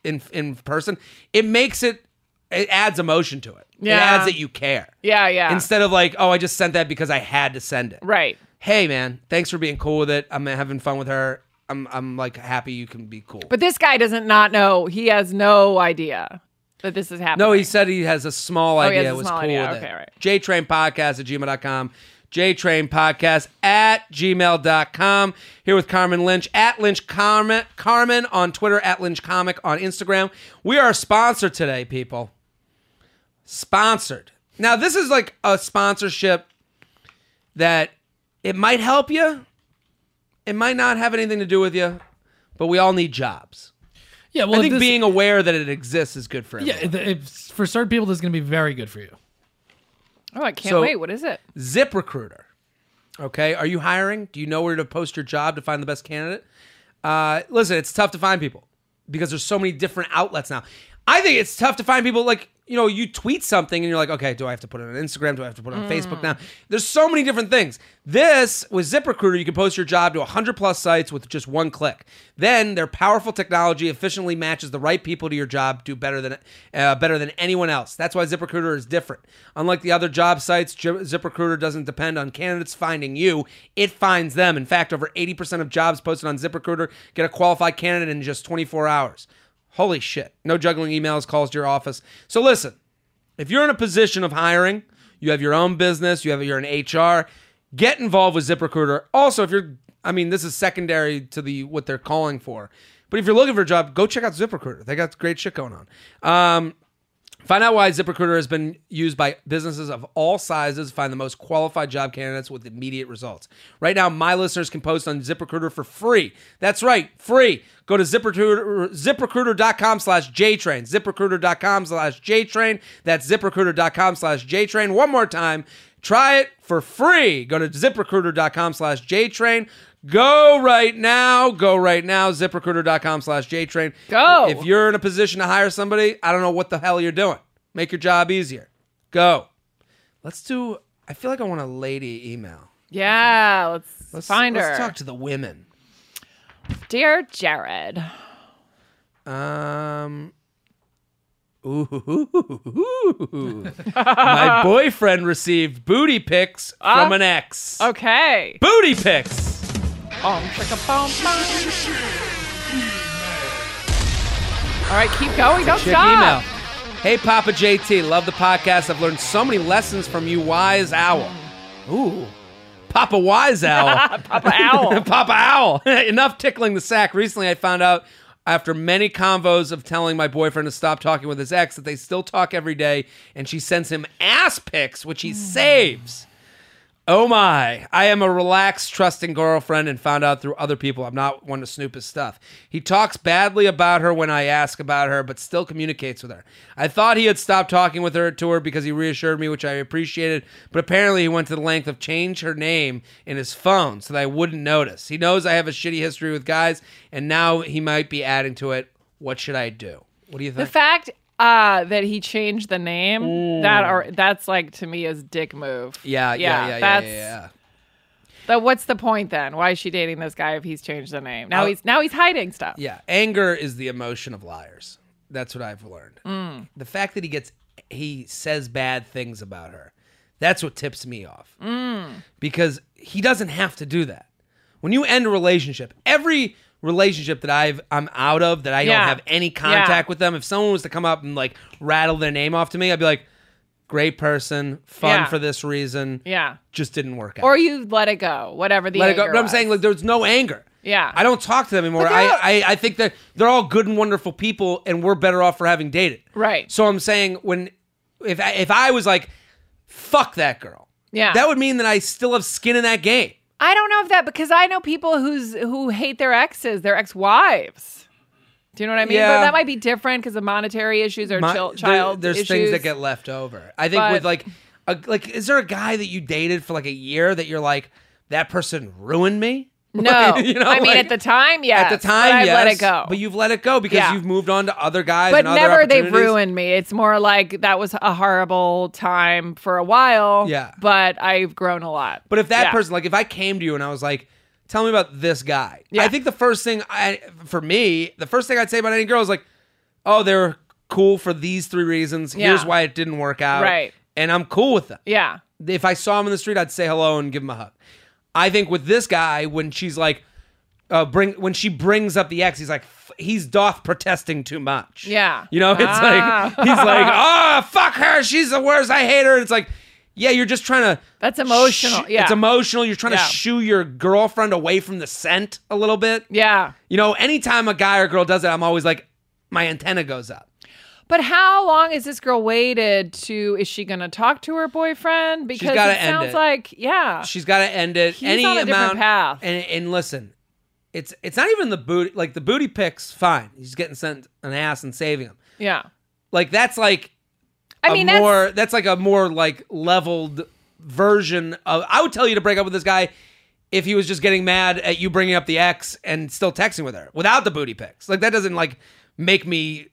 in in person, it makes it it adds emotion to it. Yeah. It adds that you care. Yeah. Yeah. Instead of like, oh, I just sent that because I had to send it. right. Hey man, thanks for being cool with it. I'm having fun with her. I'm I'm like happy you can be cool. But this guy doesn't not know. He has no idea that this is happening. No, he said he has a small Oh, he idea. has a was cool idea. with Okay, it. right. JTrainPodcast at gmail.com. JTrain Podcast at gmail.com. Here with Carmen Lynch at Lynch Carmen, Carmen on Twitter, at Lynch Comic on Instagram. We are sponsored today, people. Sponsored. Now, this is like a sponsorship that it might help you. It might not have anything to do with you, but we all need jobs. Yeah, well, I think this- being aware that it exists is good for yeah, everyone. if- for certain people, this is going to be very good for you. Oh, I can't So- wait. What is it? Zip Recruiter. Okay, are you hiring? Do you know where to post your job to find the best candidate? Uh, listen, it's tough to find people because there's so many different outlets now. I think it's tough to find people like you know you tweet something and you're like, okay, do I have to put it on Instagram? Do I have to put it on Facebook now? There's so many different things. This with ZipRecruiter, you can post your job to 100 plus sites with just one click. Then their powerful technology efficiently matches the right people to your job, do better than uh, better than anyone else. That's why ZipRecruiter is different. Unlike the other job sites, ZipRecruiter doesn't depend on candidates finding you; it finds them. In fact, over 80% of jobs posted on ZipRecruiter get a qualified candidate in just 24 hours. Holy shit. No juggling emails, calls to your office. So listen, if you're in a position of hiring, you have your own business, you have you're in HR, get involved with ZipRecruiter. Also, if you're I mean, this is secondary to the what they're calling for. But if you're looking for a job, go check out ZipRecruiter. They got great shit going on. Um, Find out why ZipRecruiter has been used by businesses of all sizes. To find the most qualified job candidates with immediate results. Right now, my listeners can post on ZipRecruiter for free. That's right, free. Go to ZipRecruiter, ZipRecruiter.com slash JTrain. ZipRecruiter.com slash JTrain. That's ZipRecruiter.com slash JTrain. One more time. Try it for free. Go to ZipRecruiter.com slash JTrain. Go right now. Go right now. ZipRecruiter.com slash JTrain. Go. If you're in a position to hire somebody, I don't know what the hell you're doing. Make your job easier. Go. Let's do. I feel like I want a lady email. Yeah, let's, Let's find her. let's her. talk to the women. Dear Jared. Um. Ooh. My boyfriend received booty pics from an ex. Okay. Booty pics. Bum, chicka, bum, bum. All right, keep going. Don't stop. email. Hey, Papa JT, love the podcast. I've learned so many lessons from you, wise owl. Ooh, Papa Wise Owl. Papa Owl. Papa Owl. Enough tickling the sack. Recently, I found out after many convos of telling my boyfriend to stop talking with his ex that they still talk every day, and she sends him ass pics, which he hmm. saves. Oh my. I am a relaxed, trusting girlfriend and found out through other people I'm not one to snoop his stuff. He talks badly about her when I ask about her, but still communicates with her. I thought he had stopped talking with her to her because he reassured me, which I appreciated, but apparently he went to the length of change her name in his phone so that I wouldn't notice. He knows I have a shitty history with guys, and now he might be adding to it. What should I do? What do you think? The think? Uh, that he changed the name, that are that's like to me is dick move. yeah, yeah, yeah, yeah, That's yeah, yeah. the what's the point then? Why is she dating this guy if he's changed the name? Now Uh, he's now he's hiding stuff. Yeah, anger is the emotion of liars. That's what I've learned. Mm. The fact that he gets he says bad things about her. That's what tips me off. Mm. Because he doesn't have to do that. When you end a relationship, every relationship that I've I'm out of that I Yeah. don't have any contact Yeah. with them, if someone was to come up and like rattle their name off to me, I'd be like, great person, fun Yeah. for this reason. Yeah. Just didn't work out. Or you let it go, whatever the Let it go. anger But I'm was. saying like there's no anger. Yeah. I don't talk to them anymore. I, they're- I I think that they're all good and wonderful people, and we're better off for having dated. Right. So I'm saying when if I, if I was like, fuck that girl, Yeah. that would mean that I still have skin in that game. I don't know if that because I know people who's who hate their exes, their ex-wives. Do you know what I mean? Yeah. But that might be different because of monetary issues or My- chil- there- child there's issues. things that get left over. I think But- with like, a, like, is there a guy that you dated for like a year that you're like that person ruined me? no. You know, I mean, like- at the time, yeah. At the time, but yes, let it go. But you've let it go because Yeah. you've moved on to other guys. but and other never they've ruined me. It's more like that was a horrible time for a while. Yeah. But I've grown a lot. But if that Yeah. person, like, if I came to you and I was like, "Tell me about this guy," Yeah. I think the first thing I, for me, the first thing I'd say about any girl is like, "Oh, they're cool for these three reasons. Here's why it didn't work out, Right. And I'm cool with them. Yeah. If I saw him in the street, I'd say hello and give him a hug. I think with this guy, when she's like, uh, bring when she brings up the ex, he's like, he's doth protesting too much. Yeah. you know, it's Ah. like he's like, oh fuck her, she's the worst, I hate her. It's like yeah, you're just trying to. That's emotional. Sh- yeah. It's emotional. You're trying Yeah. to shoo your girlfriend away from the scent a little bit. Yeah. You know, anytime a guy or girl does that, I'm always like, my antenna goes up. But how long has this girl waited to? Is she going to talk to her boyfriend? Because it end sounds it. like, yeah. She's got to end it. He's Any on a different amount. path. And, and listen, it's it's not even the booty. Like the booty pics, fine. He's getting sent an ass and saving him. yeah. Like that's like I mean, that's, more that's like a more like leveled version of I would tell you to break up with this guy if he was just getting mad at you bringing up the ex and still texting with her without the booty pics. Like that doesn't like make me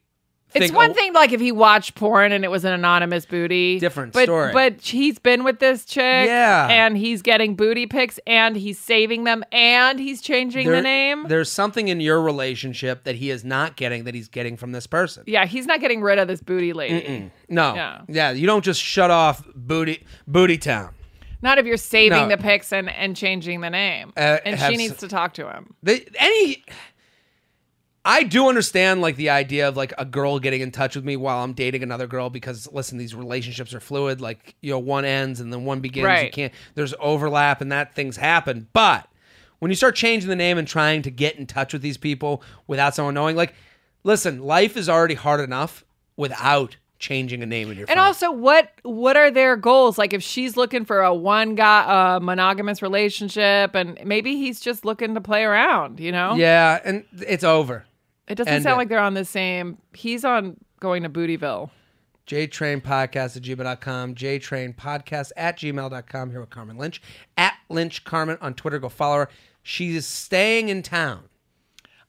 it's one oh, thing like if he watched porn and it was an anonymous booty. Different but, story. But he's been with this chick. Yeah. And he's getting booty pics and he's saving them and he's changing there- the name. There's something in your relationship that he is not getting that he's getting from this person. Yeah, he's not getting rid of this booty lady. No. Yeah. you don't just shut off booty booty town. Not if you're saving No. the pics and, and changing the name. Uh, and she s- needs to talk to him. They, any I do understand like the idea of like a girl getting in touch with me while I'm dating another girl because listen, these relationships are fluid. Like you know, one ends and then one begins. You can't. There's overlap and that things happen. But when you start changing the name and trying to get in touch with these people without someone knowing, like, listen, life is already hard enough without changing a name in your And phone. also, what what are their goals? Like, if she's looking for a one guy uh, monogamous relationship, and maybe he's just looking to play around, you know? yeah, and it's over. It doesn't End sound like they're on the same. He's on going to Bootyville. JTrainPodcast at gmail.com, JTrainPodcast at gmail.com. Here with Carmen Lynch. At Lynch Carmen on Twitter. Go follow her. She is staying in town.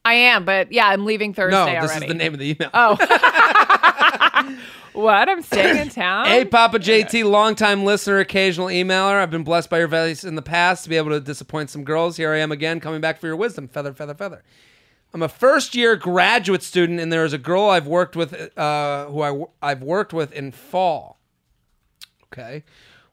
I am, but yeah, I'm leaving Thursday No, already. this is the name of the email. Oh. what? I'm staying in town? Hey, Papa JT, longtime listener, occasional emailer. I've been blessed by your advice in the past to be able to disappoint some girls. Here I am again, coming back for your wisdom. Feather, feather, feather. I'm a first year graduate student, and there is a girl I've worked with, uh, who I, I've worked with in fall. Okay.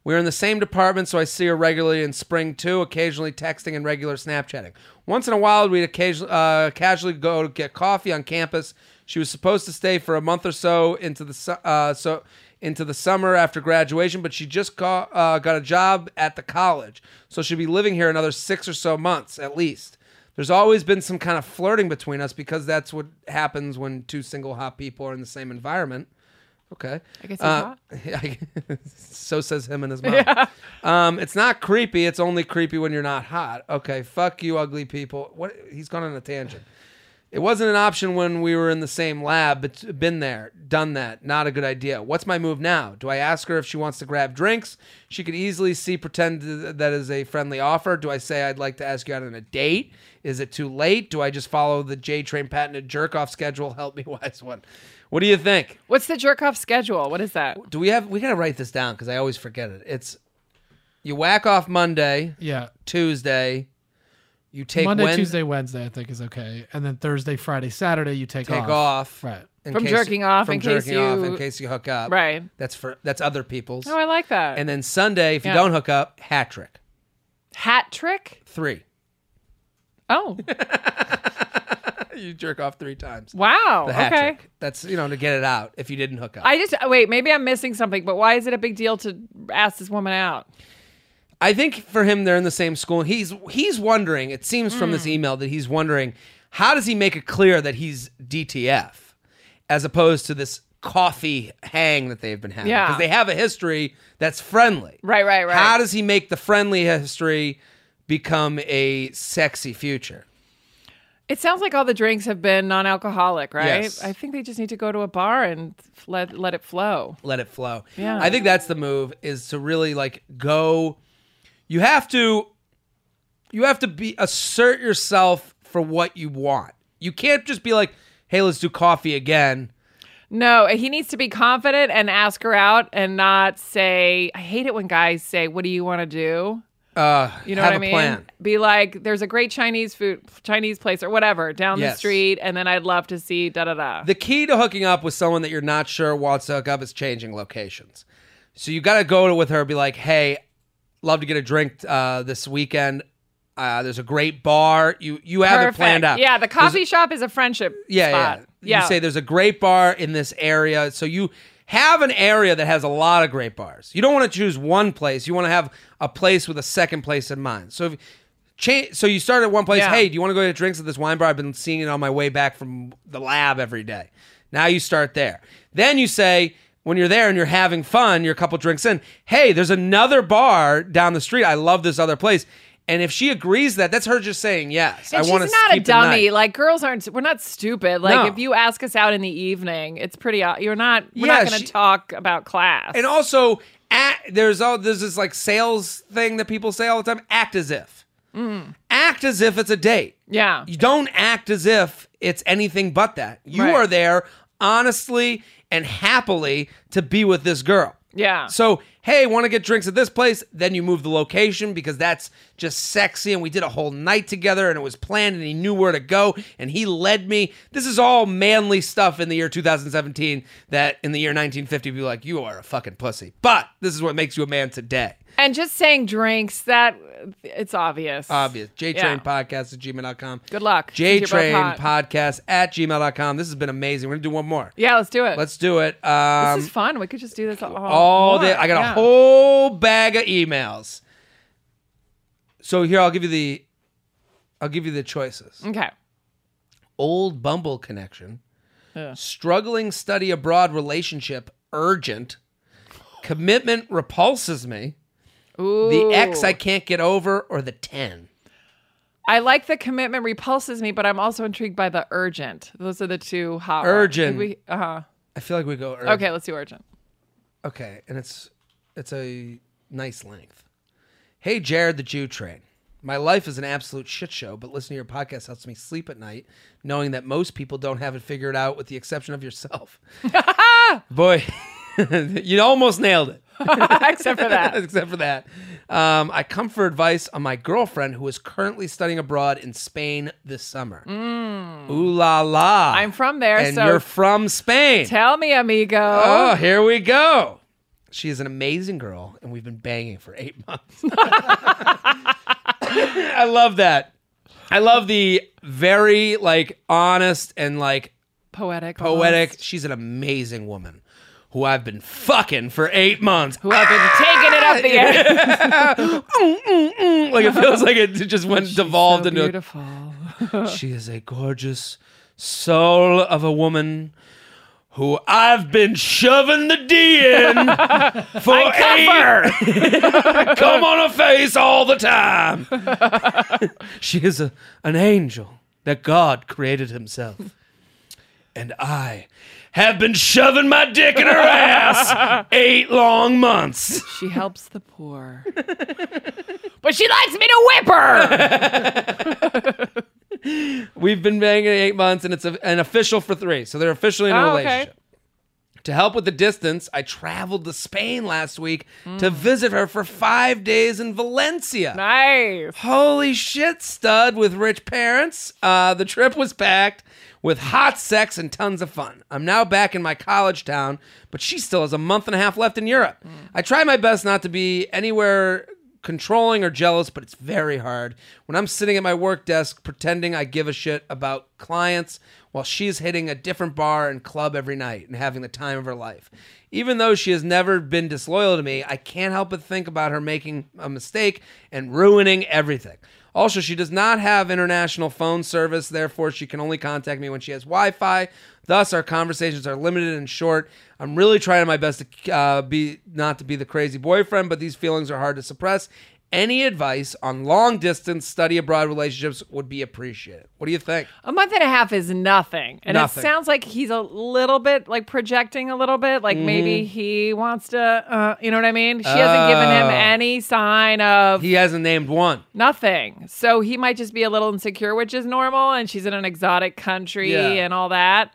We're in the same department, so I see her regularly in spring too, occasionally texting and regular Snapchatting. Once in a while, we'd occasionally uh, casually go to get coffee on campus. She was supposed to stay for a month or so into the uh, so into the summer after graduation, but she just got uh, got a job at the college, so she'll be living here another six or so months at least. There's always been some kind of flirting between us because that's what happens when two single hot people are in the same environment. Okay. I guess Uh, hot. so says him and his mom. Um, it's not creepy. It's only creepy when you're not hot. Okay, fuck you, ugly people. What? He's gone on a tangent. It wasn't an option when we were in the same lab, but been there, done that. Not a good idea. What's my move now? Do I ask her if she wants to grab drinks? She could easily see pretend that is a friendly offer. Do I say I'd like to ask you out on a date? Is it too late? Do I just follow the J Train patented jerk off schedule? Help me, wise one. What do you think? What's the jerk off schedule? What is that? Do we have? We gotta write this down because I always forget it. It's you whack off Monday, Yeah. Tuesday. You take Monday, Wed- Tuesday, Wednesday, I think is okay, and then Thursday, Friday, Saturday, you take, take off. off, Right. in From case- jerking off from in case jerking off you- in case you hook up. Right. That's for that's other people's. Oh, I like that. and then Sunday, if you Yeah. don't hook up, hat trick Hat trick? three. Oh, you jerk off three times. wow. The hat okay. trick. That's you know to get it out if you didn't hook up. I just wait. Maybe I'm missing something. But why is it a big deal to ask this woman out? I think for him, they're in the same school. He's he's wondering. It seems from Hmm. this email that he's wondering how does he make it clear that he's DTF, as opposed to this coffee hang that they've been having. Yeah. because they have a history that's friendly. Right, right, right. How does he make the friendly history become a sexy future? It sounds like all the drinks have been non-alcoholic, right? Yes. I think they just need to go to a bar and let let it flow. let it flow. Yeah. I think that's the move is to really like go you have to you have to be assert yourself for what you want. You can't just be like, "Hey, let's do coffee again." No, he needs to be confident and ask her out, and not say. I hate it when guys say, "What do you want to do?" Uh, You know have what I a mean? plan. Be like, "There's a great Chinese food, Chinese place, or whatever down the street, and then I'd love to see da da da." The key to hooking up with someone that you're not sure wants to hook up is changing locations. So you got to go with her, be like, "Hey, love to get a drink uh, this weekend. Uh, there's a great bar. You you have it planned out. Yeah, the There's coffee shop is a friendship yeah, spot. yeah. You say there's a great bar in this area, so you have an area that has a lot of great bars. You don't want to choose one place. You want to have a place with a second place in mind. So if change, so you start at one place. Yeah. Hey, do you want to go get drinks at this wine bar? I've been seeing it on my way back from the lab every day. Now you start there. Then you say when you're there and you're having fun, you're a couple drinks in. Hey, there's another bar down the street. I love this other place. And if she agrees that, that's her just saying yes. And I want to she's not a dummy. Like girls aren't. We're not stupid. Like No. if you ask us out in the evening, it's pretty. You're not. We're Yeah, not going to talk about class. And also, act, there's all there's this like sales thing that people say all the time. Act as if. Mm. Act as if it's a date. yeah. You don't act as if it's anything but that. You Right. are there honestly and happily to be with this girl. Yeah. So, hey, want to get drinks at this place? Then you move the location because that's just sexy. And we did a whole night together and it was planned and he knew where to go and he led me. This is all manly stuff in the year 2017 that in the year 1950 be like, you are a fucking pussy. But this is what makes you a man today. And just saying drinks, that it's obvious. Obvious. Yeah. JTrain podcast at gmail.com. Good luck. since you're both JTrain podcast at gmail.com. This has been amazing. We're going to do one more. Yeah, let's do it. Let's do it. Um, this is fun. We could just do this all, all day. I got Yeah. a whole bag of emails. So here, I'll give you the, I'll give you the choices. Okay. Old Bumble connection, Yeah. struggling study abroad relationship urgent, commitment repulses me, Ooh. the X I can't get over, or the ten. I like the commitment repulses me, but I'm also intrigued by the urgent. Those are the two hot. Urgent. Uh huh. I feel like we go. urgent. Okay, let's do urgent. Okay, and it's it's a nice length. Hey, Jared the Jew Train. My life is an absolute shit show, but listening to your podcast helps me sleep at night, knowing that most people don't have it figured out, with the exception of yourself. Boy, you almost nailed it. Except for that. Except for that, um, I come for advice on my girlfriend who is currently studying abroad in Spain this summer. Ooh la la! Mm. I'm from there, and so you're from Spain. tell me, amigo. Oh, here we go. She is an amazing girl, and we've been banging for eight months. I love that. I love the very like honest and like Poetic. poetic. almost. She's an amazing woman who I've been fucking for eight months. Who I've been taking it up the air. Mm, mm, mm. like it feels like it just went devolved so into. beautiful. She is a gorgeous soul of a woman who I've been shoving the D in for eight. Come on her face all the time. she is a, an angel that God created himself. And I have been shoving my dick in her ass eight long months. She helps the poor. but she likes me to whip her. We've been banging eight months, and it's a, an official for three. So they're officially in a Oh, okay. relationship. To help with the distance, I traveled to Spain last week to visit her for five days in Valencia. nice. Holy shit, stud with rich parents. Uh, the trip was packed with hot sex and tons of fun. I'm now back in my college town, but she still has a month and a half left in Europe. Mm. I try my best not to be anywhere controlling or jealous, but it's very hard. When I'm sitting at my work desk pretending I give a shit about clients while she's hitting a different bar and club every night and having the time of her life. Even though she has never been disloyal to me, I can't help but think about her making a mistake and ruining everything. Also, she does not have international phone service, therefore, she can only contact me when she has Wi Fi. Thus, our conversations are limited and short. I'm really trying my best to uh, be not to be the crazy boyfriend, but these feelings are hard to suppress. Any advice on long distance study abroad relationships would be appreciated. What do you think? A month and a half is nothing. And Nothing. it sounds like he's a little bit like projecting a little bit. Like maybe Mm-hmm. he wants to, uh, you know what I mean? She hasn't given him Oh. any sign of He hasn't named one. nothing. So he might just be a little insecure, which is normal. And she's in an exotic country Yeah. and all that.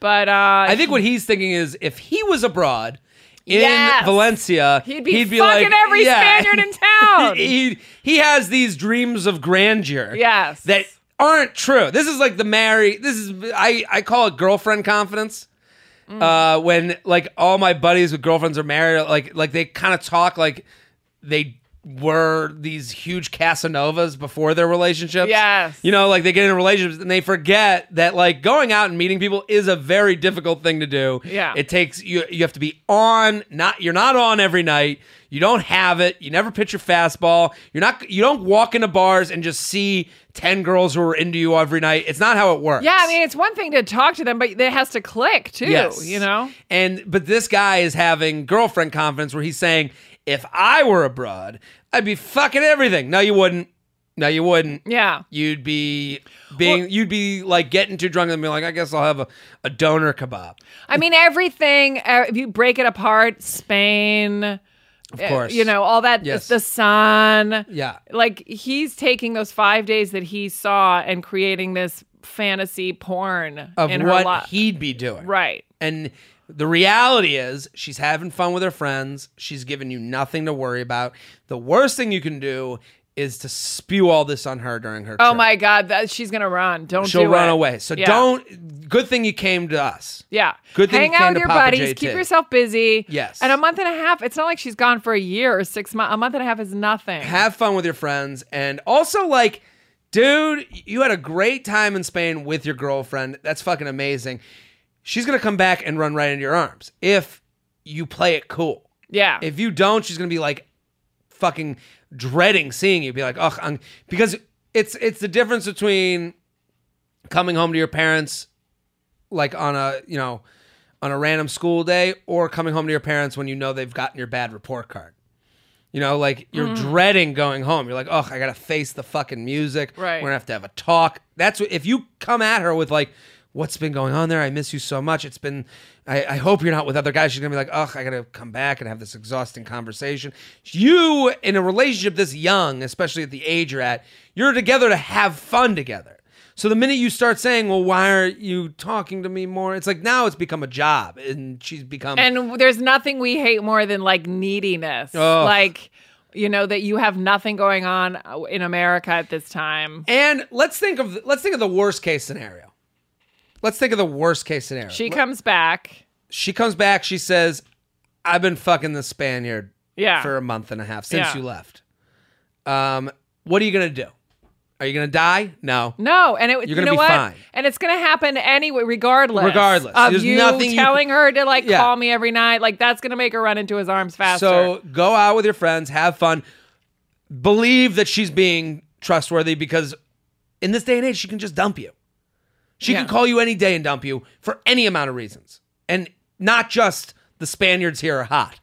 But uh, I think what he's thinking is if he was abroad in Yes. Valencia, he'd be fucking like, every yeah. Spaniard in town. he, he has these dreams of grandeur. Yes. That aren't true. This is like the marry. This is I I call it girlfriend confidence. Mm. Uh, when like all my buddies with girlfriends are married, like like they kind of talk like they were these huge Casanovas before their relationships. Yes. You know, like they get into relationships and they forget that like going out and meeting people is a very difficult thing to do. Yeah. It takes you you have to be on, not you're not on every night. You don't have it. You never pitch your fastball. You're not you don't walk into bars and just see 10 girls who are into you every night. It's not how it works. Yeah, I mean, it's one thing to talk to them, but it has to click too. yes. You know. And but this guy is having girlfriend confidence where he's saying, if I were abroad, I'd be fucking everything. No, you wouldn't. No, you wouldn't. Yeah. You'd be being you'd be like getting too drunk and be like, I guess I'll have a, a döner kebab. I mean, everything. Uh, if you break it apart, Spain. Of course. you know all that. Yes. The sun. Yeah. like he's taking those five days that he saw and creating this fantasy porn Of in her what life. he'd be doing. right. And the reality is she's having fun with her friends. She's giving you nothing to worry about. The worst thing you can do is to spew all this on her during her Oh trip. my God, that she's gonna run. Don't She'll do run it. away. So Yeah. don't good thing you came to us. Yeah. Good thing Hang you came out with your Papa buddies. JT. Keep yourself busy. Yes. And a month and a half. It's not like she's gone for a year or six months. A month and a half is nothing. have fun with your friends and also like dude you had a great time in spain with your girlfriend that's fucking amazing she's gonna come back and run right into your arms if you play it cool yeah. if you don't she's gonna be like fucking dreading seeing you be like oh I'm, because it's it's the difference between coming home to your parents like on a you know on a random school day or coming home to your parents when you know they've gotten your bad report card you know, like you're Mm. dreading going home. You're like, oh, I gotta face the fucking music. Right. We're gonna have to have a talk. That's what, if you come at her with like, what's been going on there? I miss you so much. It's been. I, I hope you're not with other guys. She's gonna be like, oh, I gotta come back and have this exhausting conversation. You in a relationship this young, especially at the age you're at, you're together to have fun together. So the minute you start saying, well, why are you talking to me more? It's like now it's become a job, and she's become. And there's nothing we hate more than like neediness. Ugh. Like, you know, that you have nothing going on in America at this time. And let's think of let's think of the worst case scenario. Let's think of the worst case scenario. She comes back. she comes back. She says, "I've been fucking the Spaniard Yeah. for a month and a half since Yeah. you left. Um, what are you gonna do? Are you gonna die? No. No, and it, You're you gonna know be what? fine. And it's gonna happen anyway, regardless. Regardless. of There's you nothing you telling her to like Yeah. call me every night. Like that's gonna make her run into his arms faster. So go out with your friends, have fun, believe that she's being trustworthy because in this day and age, she can just dump you. She Yeah. can call you any day and dump you for any amount of reasons. And not just the Spaniards here are hot.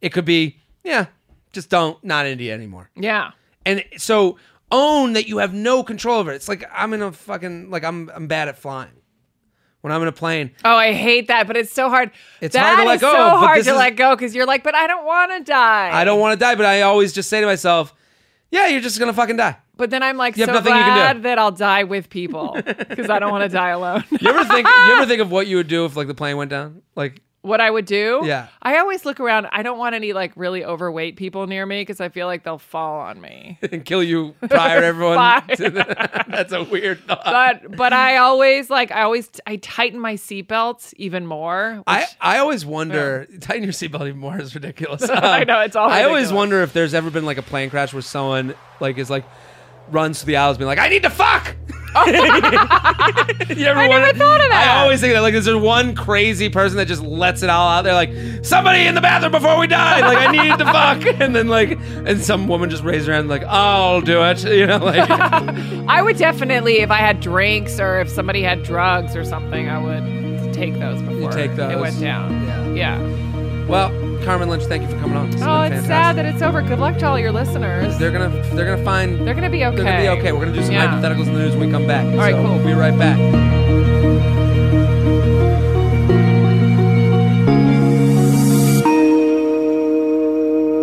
It could be, yeah, just don't, not India anymore. yeah. And so own that you have no control over it. It's like I'm in a fucking, like I'm, I'm bad at flying. When I'm in a plane, Oh, I hate that, but it's so hard. It's That hard to let go, so hard to is- let go because you're like, but I don't want to die. I don't want to die, but I always just say to myself, yeah, you're just to fucking die. But then I'm like You so nothing you can do. glad that I'll die with people because I don't want to die alone. You ever think you ever think of what you would do if like the plane went down? Like what I would do? Yeah. I always look around. I don't want any like really overweight people near me because I feel like they'll fall on me. and kill you prior to everyone. The- that's a weird thought. But but I always like I always I tighten my seatbelts even more. which- I, I always wonder tighten your seatbelt even more is ridiculous. I know, it's all I always wonder if there's ever been like a plane crash where someone like is like runs to the aisles being like, I need to fuck. you ever I never wonder- thought of that. I always think that like is there one crazy person that just lets it all out there like somebody in the bathroom before we die like I need to fuck and then like and some woman just raised her hand like I'll do it you know like I would definitely if I had drinks or if somebody had drugs or something, I would take those before You take those. it went down. Yeah. Yeah. Well Carmen Lynch thank you for coming on has Oh, it's sad that it's over. Good luck to all your listeners. they're gonna they're gonna find They're gonna be okay. They're gonna be okay. We're gonna do some Yeah. hypotheticals in the news when we come back. All right, cool. We'll be right back.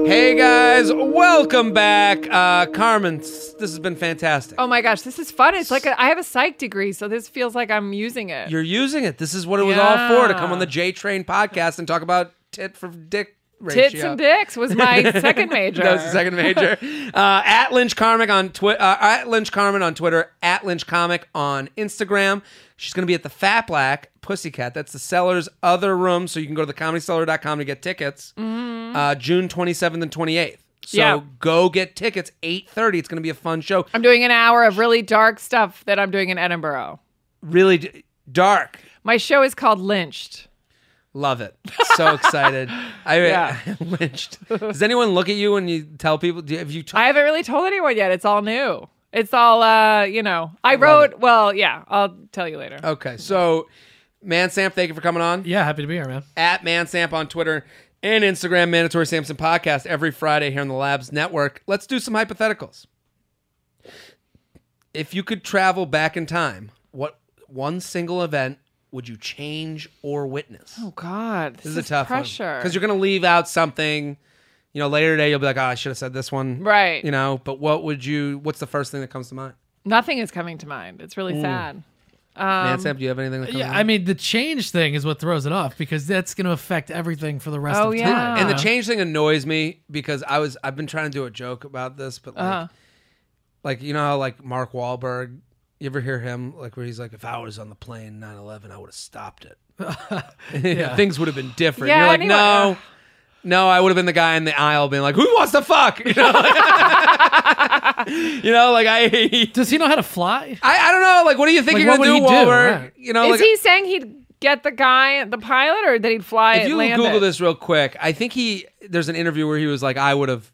Hey guys, welcome back. Uh, Carmen, this has been fantastic. Oh my gosh, this is fun. It's like a, I have a psych degree, so this feels like I'm using it. You're using it. This is what it was all for to come on the J Train podcast and talk about tit for dick ratio. Tits and dicks was my second major. That was the second major. uh, at Lynch Carmick on Twitter. Uh, at Lynch Carmen on Twitter. At Lynch Comic on Instagram. She's going to be at the Fat Black Pussycat. That's the Cellar's other room. So you can go to thecomedycellar.com to get tickets. Mm-hmm. Uh, June 27th and 28th. So Yeah. go get tickets. Eight thirty. It's going to be a fun show. I'm doing an hour of really dark stuff that I'm doing in Edinburgh. Really d- dark. My show is called Lynched. Love it. So excited. I Yeah. lynched. Does anyone look at you when you tell people? Do you, have you? T- I haven't really told anyone yet. It's all new. It's all uh, you know. I wrote well, yeah, I'll tell you later. okay. So, Man ManSamp, thank you for coming on. Yeah, happy to be here, man. At Man ManSamp on Twitter and Instagram. Mandatory Samson podcast every Friday here on the Labs Network. Let's do some hypotheticals. If you could travel back in time, what one single event would you change or witness? Oh God, this, This is a tough pressure. because you're gonna leave out something. You know, later today you'll be like, "Oh, I should have said this one." right. You know, but what would you? What's the first thing that comes to mind? Nothing is coming to mind. It's really sad. Um, ManSamp, do you have anything that comes Yeah, to I mean the change thing is what throws it off because that's going to affect everything for the rest Oh, of yeah. time. and the change thing annoys me because I was I've been trying to do a joke about this, but like, Uh-huh. like you know how like Mark Wahlberg, you ever hear him like where he's like, if I was on the plane 9/11, I would have stopped it. yeah. Things would have been different. Yeah, You're like, anyway, no. uh, No, I would have been the guy in the aisle being like, "Who wants to fuck?" You know, like, you know, like I, Does he know how to fly? I, I don't know. Like, what do you think Like, you're gonna would do, he do? Wahlberg? Right. You know, is like, he saying he'd get the guy, the pilot, or that he'd fly? if you land Google it? this real quick, I think he there's an interview where he was like, "I would have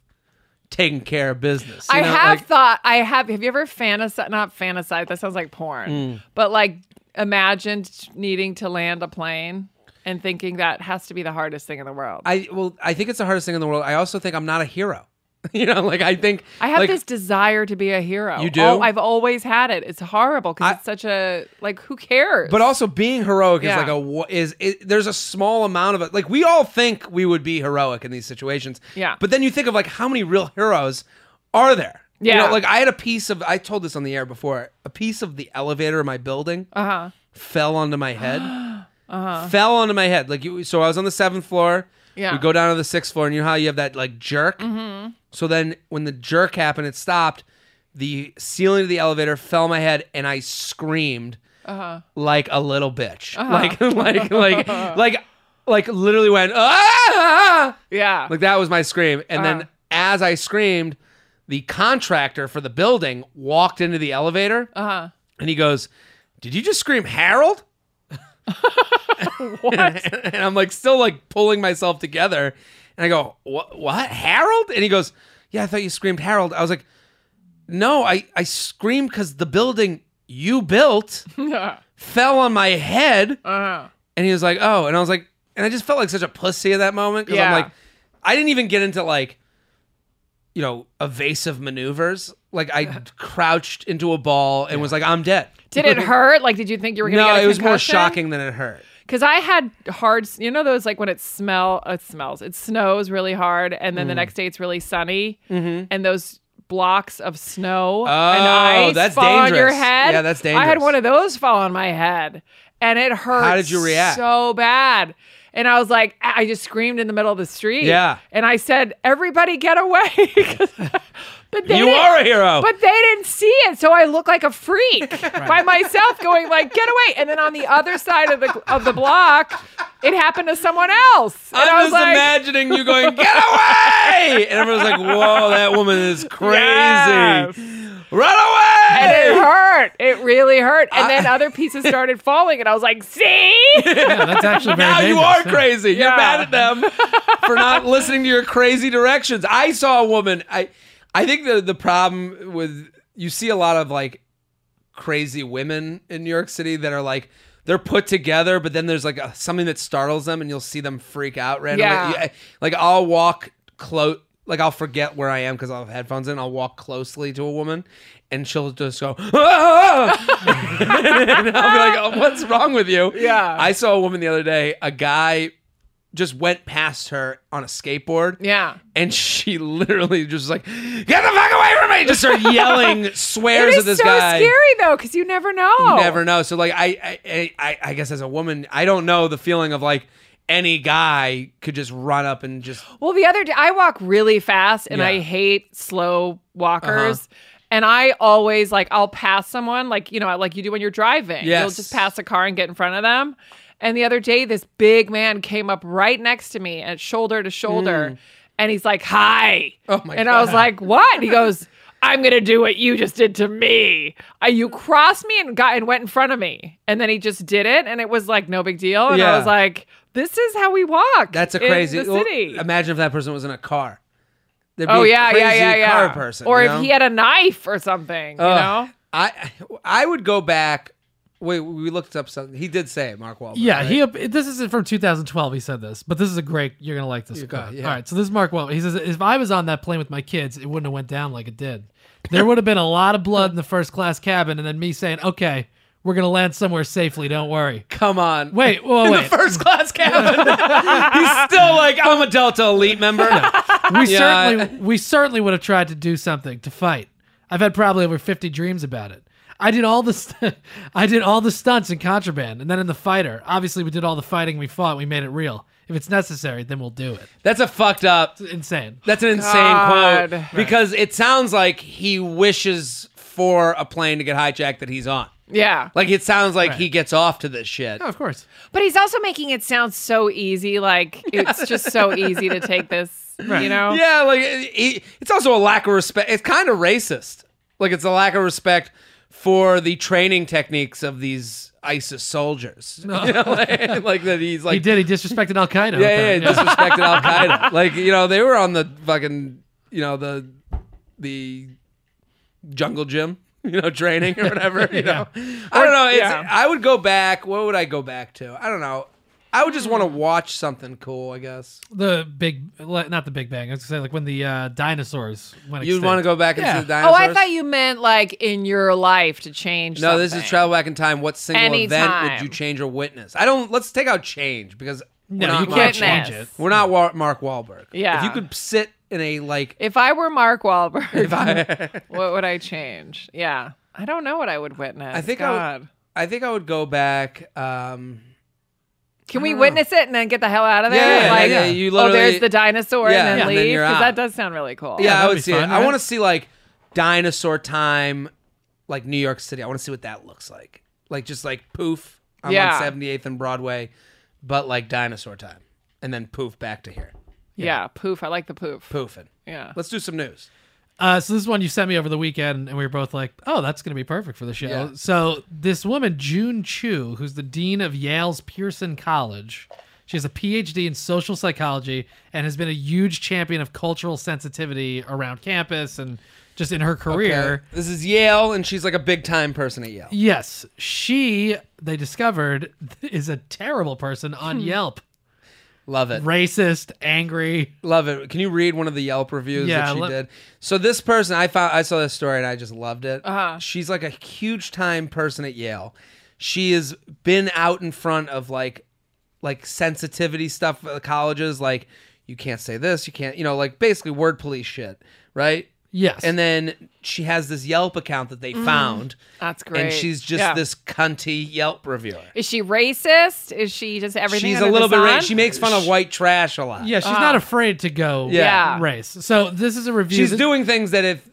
taken care of business." You I know, have like- thought. I have. Have you ever fantasized? Not fantasized. That sounds like porn. Mm. But like imagined needing to land a plane and thinking that has to be the hardest thing in the world. I well, I think it's the hardest thing in the world. I also think I'm not a hero. you know, like I think I have like, this desire to be a hero. You do? Oh, I've always had it. It's horrible because it's such a like. Who cares? But also being heroic Yeah. is like a is it, there's a small amount of it. Like we all think we would be heroic in these situations. Yeah. But then you think of like how many real heroes are there? You Yeah. know, like I had a piece of I told this on the air before. A piece of the elevator in my building uh huh. fell onto my head. uh-huh. Fell onto my head. Like you, so I was on the seventh floor. Yeah. We go down to the sixth floor, and you know how you have that like jerk. Mm-hmm. So then when the jerk happened, it stopped. The ceiling of the elevator fell on my head, and I screamed like a little bitch. Like like like like like literally went ah! Yeah. Like that was my scream. And then Uh-huh. as I screamed, the contractor for the building walked into the elevator uh huh. and he goes, "Did you just scream Harold?" What? and I'm like still like pulling myself together. And I go, "What? What? Harold?" And he goes, "Yeah, I thought you screamed Harold." I was like, "No, I I screamed because the building you built fell on my head." huh. And he was like, "Oh," and I was like, and I just felt like such a pussy at that moment because I'm like, I didn't even get into like, you know, evasive maneuvers. Like I crouched into a ball and was like, "I'm dead." Did it hurt? Like, did you think you were going to No, get a it was more concussion? shocking than it hurt. Because I had hard, you know, those like when it smell, it smells, it snows really hard, and Mm. then the next day it's really sunny, and those blocks of snow and Mm-hmm. Oh, ice that's fall on your dangerous. head. Yeah, that's dangerous. I had one of those fall on my head, and it hurt. How did you react? So bad. And I was like, I just screamed in the middle of the street. Yeah. And I said, "Everybody, get away. but they You didn't- are a hero. but they didn't see it, so I look like a freak by myself, going like, "Get away!" And then on the other side of the of the block, it happened to someone else, and I'm I was just like, imagining you going, "Get away!" and everyone's like, "Whoa, that woman is crazy! Yes. Run away!" and it hurt. It really hurt. And then other pieces started falling, and I was like, "See." Yeah, that's actually very now you dangerous, are yeah. crazy. You're mad at them for not listening to your crazy directions. I saw a woman. I I think the the problem with you see a lot of like crazy women in New York City that are like they're put together, but then there's like a, something that startles them, and you'll see them freak out randomly. Yeah. Like I'll walk close. Like I'll forget where I am because I'll have headphones in. I'll walk closely to a woman, and she'll just go, "Ah!" and I'll be like, oh, "What's wrong with you?" Yeah. I saw a woman the other day. A guy just went past her on a skateboard. Yeah. And she literally just was like, "Get the fuck away from me!" Just started yelling swears at this so guy. scary though, because you never know. You never know. So like, I, I, I, I guess as a woman, I don't know the feeling of like any guy could just run up and just. Well, the other day I walk really fast and Yeah. I hate slow walkers. Uh-huh. And I always like I'll pass someone like you know like you do when you're driving. Yes. You'll just pass a car and get in front of them. And the other day this big man came up right next to me and shoulder to shoulder. Hmm. and he's like, "Hi." Oh my And I was God. like, "What?" He goes, "I'm gonna do what you just did to me. Uh, you crossed me and got and went in front of me, and then he just did it, and it was like no big deal." And Yeah. I was like, "This is how we walk." That's a in crazy. the well, city. imagine if that person was in a car. There'd be oh yeah, yeah, crazy yeah, yeah. Car person, or you if know? he had a knife or something, you know. I I would go back. Wait, we looked up something. He did say it, Mark Wahlberg. Yeah, right? he. This is from 2012. He said this, but this is a great. You're gonna like this go, quote. yeah. All right, so this is Mark Wahlberg. He says, "If I was on that plane with my kids, it wouldn't have went down like it did. There would have been a lot of blood in the first class cabin, and then me saying, "Okay, we're gonna land somewhere safely. Don't worry." Come on. Wait, whoa, in wait. the first class cabin. He's still like, I'm a Delta Elite member. we Yeah, certainly we certainly would have tried to do something to fight. I've had probably over 50 dreams about it. I did all the st- I did all the stunts in contraband, and then in the fighter, obviously we did all the fighting. We fought. We made it real. If it's necessary, then we'll do it. That's a fucked up. Insane. That's an insane God. quote because it sounds like he wishes for a plane to get hijacked that he's on. Yeah. Like it sounds like Right. he gets off to this shit. Oh, of course. But he's also making it sound so easy. Like it's just so easy to take this, you know? Yeah, like it, it's also a lack of respect. It's kind of racist. Like it's a lack of respect for the training techniques of these ISIS soldiers. You know, like, like that he's like he did. He disrespected Al Qaeda. Yeah, yeah, yeah, disrespected Al Qaeda. Like you know, they were on the fucking you know the the jungle gym, you know, training or whatever. You know, I don't know. It's, yeah. I would go back. What would I go back to? I don't know. I would just want to watch something cool. I guess the big, not the Big Bang. I was gonna say like when the uh, dinosaurs went. you'd want to go back Yeah. into the dinosaurs. Oh, dinosaurs. I thought you meant like in your life to change. No, this is something. travel back in time. What single event would Anytime. you change or witness? I don't. Let's take out change because No, we're not you Mark, can't Goodness. change it. We're not Wa- Mark Wahlberg. Yeah. If you could sit in a like If I were Mark Wahlberg, what would I change? Yeah, I don't know what I would witness. I think God. I would, I think I would go back. Um, Can we know. witness it and then get the hell out of there? Yeah, yeah, like, yeah, you oh, there's the dinosaur Yeah, and then and then leave because that does sound really cool. yeah, I that'd see fun, it. I want to see like dinosaur time, like New York City. I want to see what that looks like. Like just like poof, I'm Yeah. on 78th and Broadway, but like dinosaur time, and then poof back to here, yeah. Poof. I like the poof. poofing. Yeah. Let's do some news. Uh, so this is one you sent me over the weekend, and we were both like, "Oh, that's going to be perfect for the show." Yeah. So this woman, June Chu, who's the dean of Yale's Pierson College, she has a PhD in social psychology and has been a huge champion of cultural sensitivity around campus and just in her career. Okay. This is Yale, and she's like a big time person at Yale. Yes, she they discovered is a terrible person on Yelp, Love it. racist, angry. Love it. Can you read one of the Yelp reviews Yeah, that she let- did? So this person, I found, I saw this story and I just loved it. Uh-huh. She's like a huge time person at Yale. She has been out in front of like, like sensitivity stuff at the colleges, like you can't say this, you can't, you know, like basically word police shit, right? Yes, And then she has this Yelp account that they mm-hmm. found, That's great. and she's just Yeah. this cunty Yelp reviewer. Is she racist? Is she just everything? She's under a little the bit. sun? Ra- she makes fun of white trash a lot. yeah, she's not ah. afraid to go Yeah. Yeah. race. So this is a review. she's that- doing things that if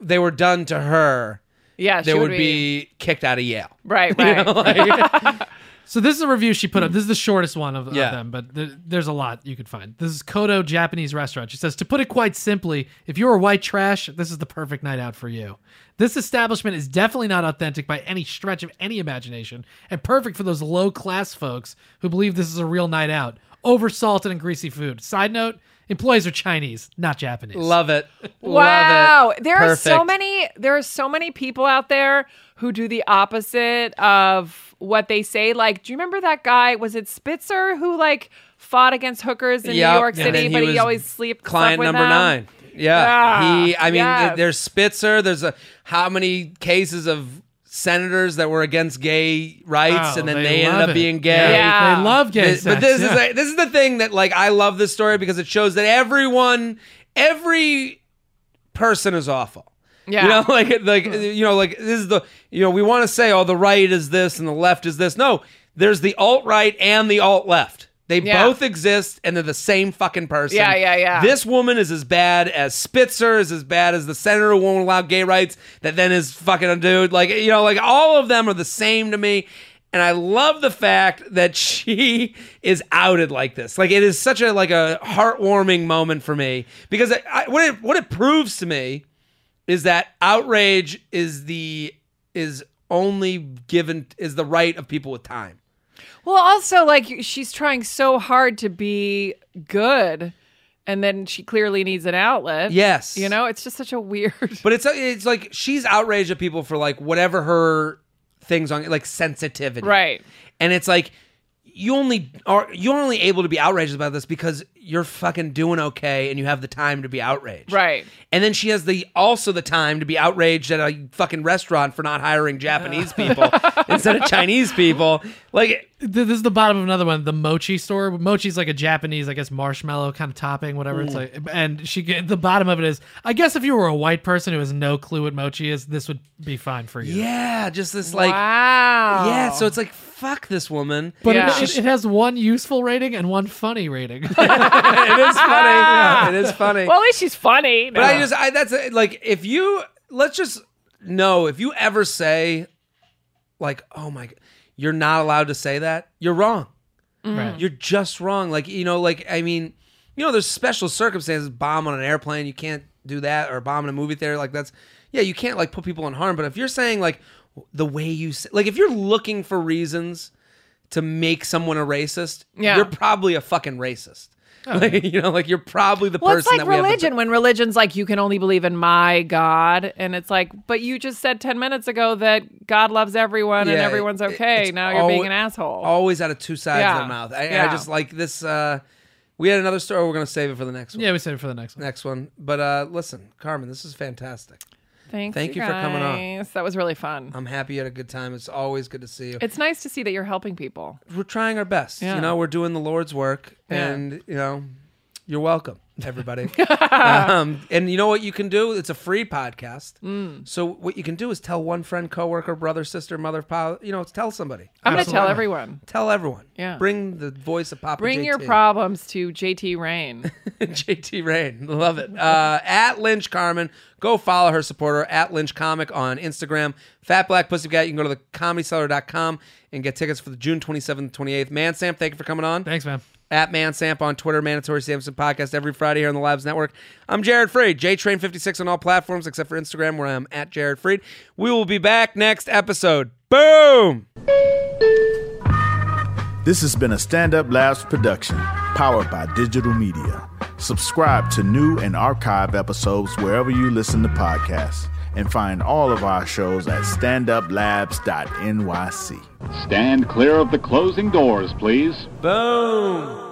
they were done to her, Yeah, they she would be kicked out of Yale. right, right. So this is a review she put up. Hmm. This is the shortest one of, of them, but th- there's a lot you could find. This is Kodo Japanese restaurant. She says, to put it quite simply, if you're a white trash, this is the perfect night out for you. This establishment is definitely not authentic by any stretch of any imagination, and perfect for those low class folks who believe this is a real night out. Over salted and greasy food. Side note: employees are Chinese, not Japanese. Love it. Wow, Love it. there are so many. There are so many people out there who do the opposite of what they say. Like, do you remember that guy? Was it Spitzer who like fought against hookers in Yep, New York City, then but he always sleep Client slept with number them? nine. Yeah. Yeah, He. I mean, yes. there's Spitzer. There's a how many cases of senators that were against gay rights, Oh, and then they they, ended up it. being gay. Yeah. They love gay This- but this yeah. is a, this is the thing that like I love this story because it shows that everyone, every person is awful. Yeah. You know, like like you know, like this is the you know we want to say oh the right is this and the left is this. No, there's the alt right and the alt left. They Yeah. both exist and they're the same fucking person. Yeah, yeah, yeah. This woman is as bad as Spitzer, is as bad as the senator who won't allow gay rights that then is fucking a dude. Like you know, like all of them are the same to me. And I love the fact that she is outed like this. Like it is such a like a heartwarming moment for me because I, I, what it what it proves to me is that outrage is the is only given is the right of people with time. Well, also like she's trying so hard to be good, and then she clearly needs an outlet. Yes. you know, it's just such a weird. But it's it's like she's outraged at people for like whatever her things on like sensitivity. Right. And it's like you only are you're only able to be outraged about this because you're fucking doing okay and you have the time to be outraged. Right. And then she has the also the time to be outraged at a fucking restaurant for not hiring Japanese people instead of Chinese people. Like This is the bottom of another one, the mochi store. Mochi's like a Japanese, I guess, marshmallow kind of topping, whatever. It's like, and she get the bottom of it is, I guess, if you were a white person who has no clue what mochi is, this would be fine for you. yeah, just this like wow. yeah, so it's like fuck this woman. But Yeah. it, it, it has one useful rating and one funny rating. it is funny. It is funny. well, at least she's funny. But I just, I that's uh, like, if you let's just know if you ever say, like, oh my, God, you're not allowed to say that, you're wrong. right. You're just wrong. Like, you know, like, I mean, you know, there's special circumstances, bomb on an airplane, you can't do that, or bomb in a movie theater. Like, that's, yeah, you can't like put people in harm. But if you're saying like the way you say, like, if you're looking for reasons to make someone a racist, Yeah. you're probably a fucking racist. Like, you know, like you're probably the Well, person it's like that we religion when religion's like you can only believe in my God, and it's like, but you just said ten minutes ago that God loves everyone and everyone's okay. it's now you're being an asshole. always out of two sides of Yeah. their mouth. I, I just like this. Uh, we had another story. We're gonna save it for the next one. yeah, we save it for the next one. Next one. But uh, listen, Carmen, this is fantastic. Thanks, thank you for coming on. That was really fun. I'm happy you had a good time. It's always good to see you. It's nice to see that you're helping people. we're trying our best. Yeah. You know, we're doing the Lord's work, Yeah. and you know, you're welcome, everybody. um, and you know what you can do? It's a free podcast. Mm. So what you can do is tell one friend, coworker, brother, sister, mother, pal. You know, tell somebody. I'm going to tell everyone. Tell everyone. Yeah. Bring the voice of Papa. Bring your problems to JTrain. JTrain. Love it. Uh, at Lynch Carmen. Go follow her supporter at Lynch Comic on Instagram. Fat Black Pussycat. You can go to the comedycellar.com and get tickets for the June 27th, 28th. ManSamp, thank you for coming on. Thanks, man. At ManSamp on Twitter, Mandatory Samson Podcast every Friday here on the Labs Network. I'm Jared Freid, JTrain56 on all platforms except for Instagram where I'm at Jared Freid. We will be back next episode. Boom! This has been a Stand Up Labs production, powered by digital media. Subscribe to new and archive episodes wherever you listen to podcasts, and find all of our shows at standuplabs.nyc. Stand clear of the closing doors, please. Boom!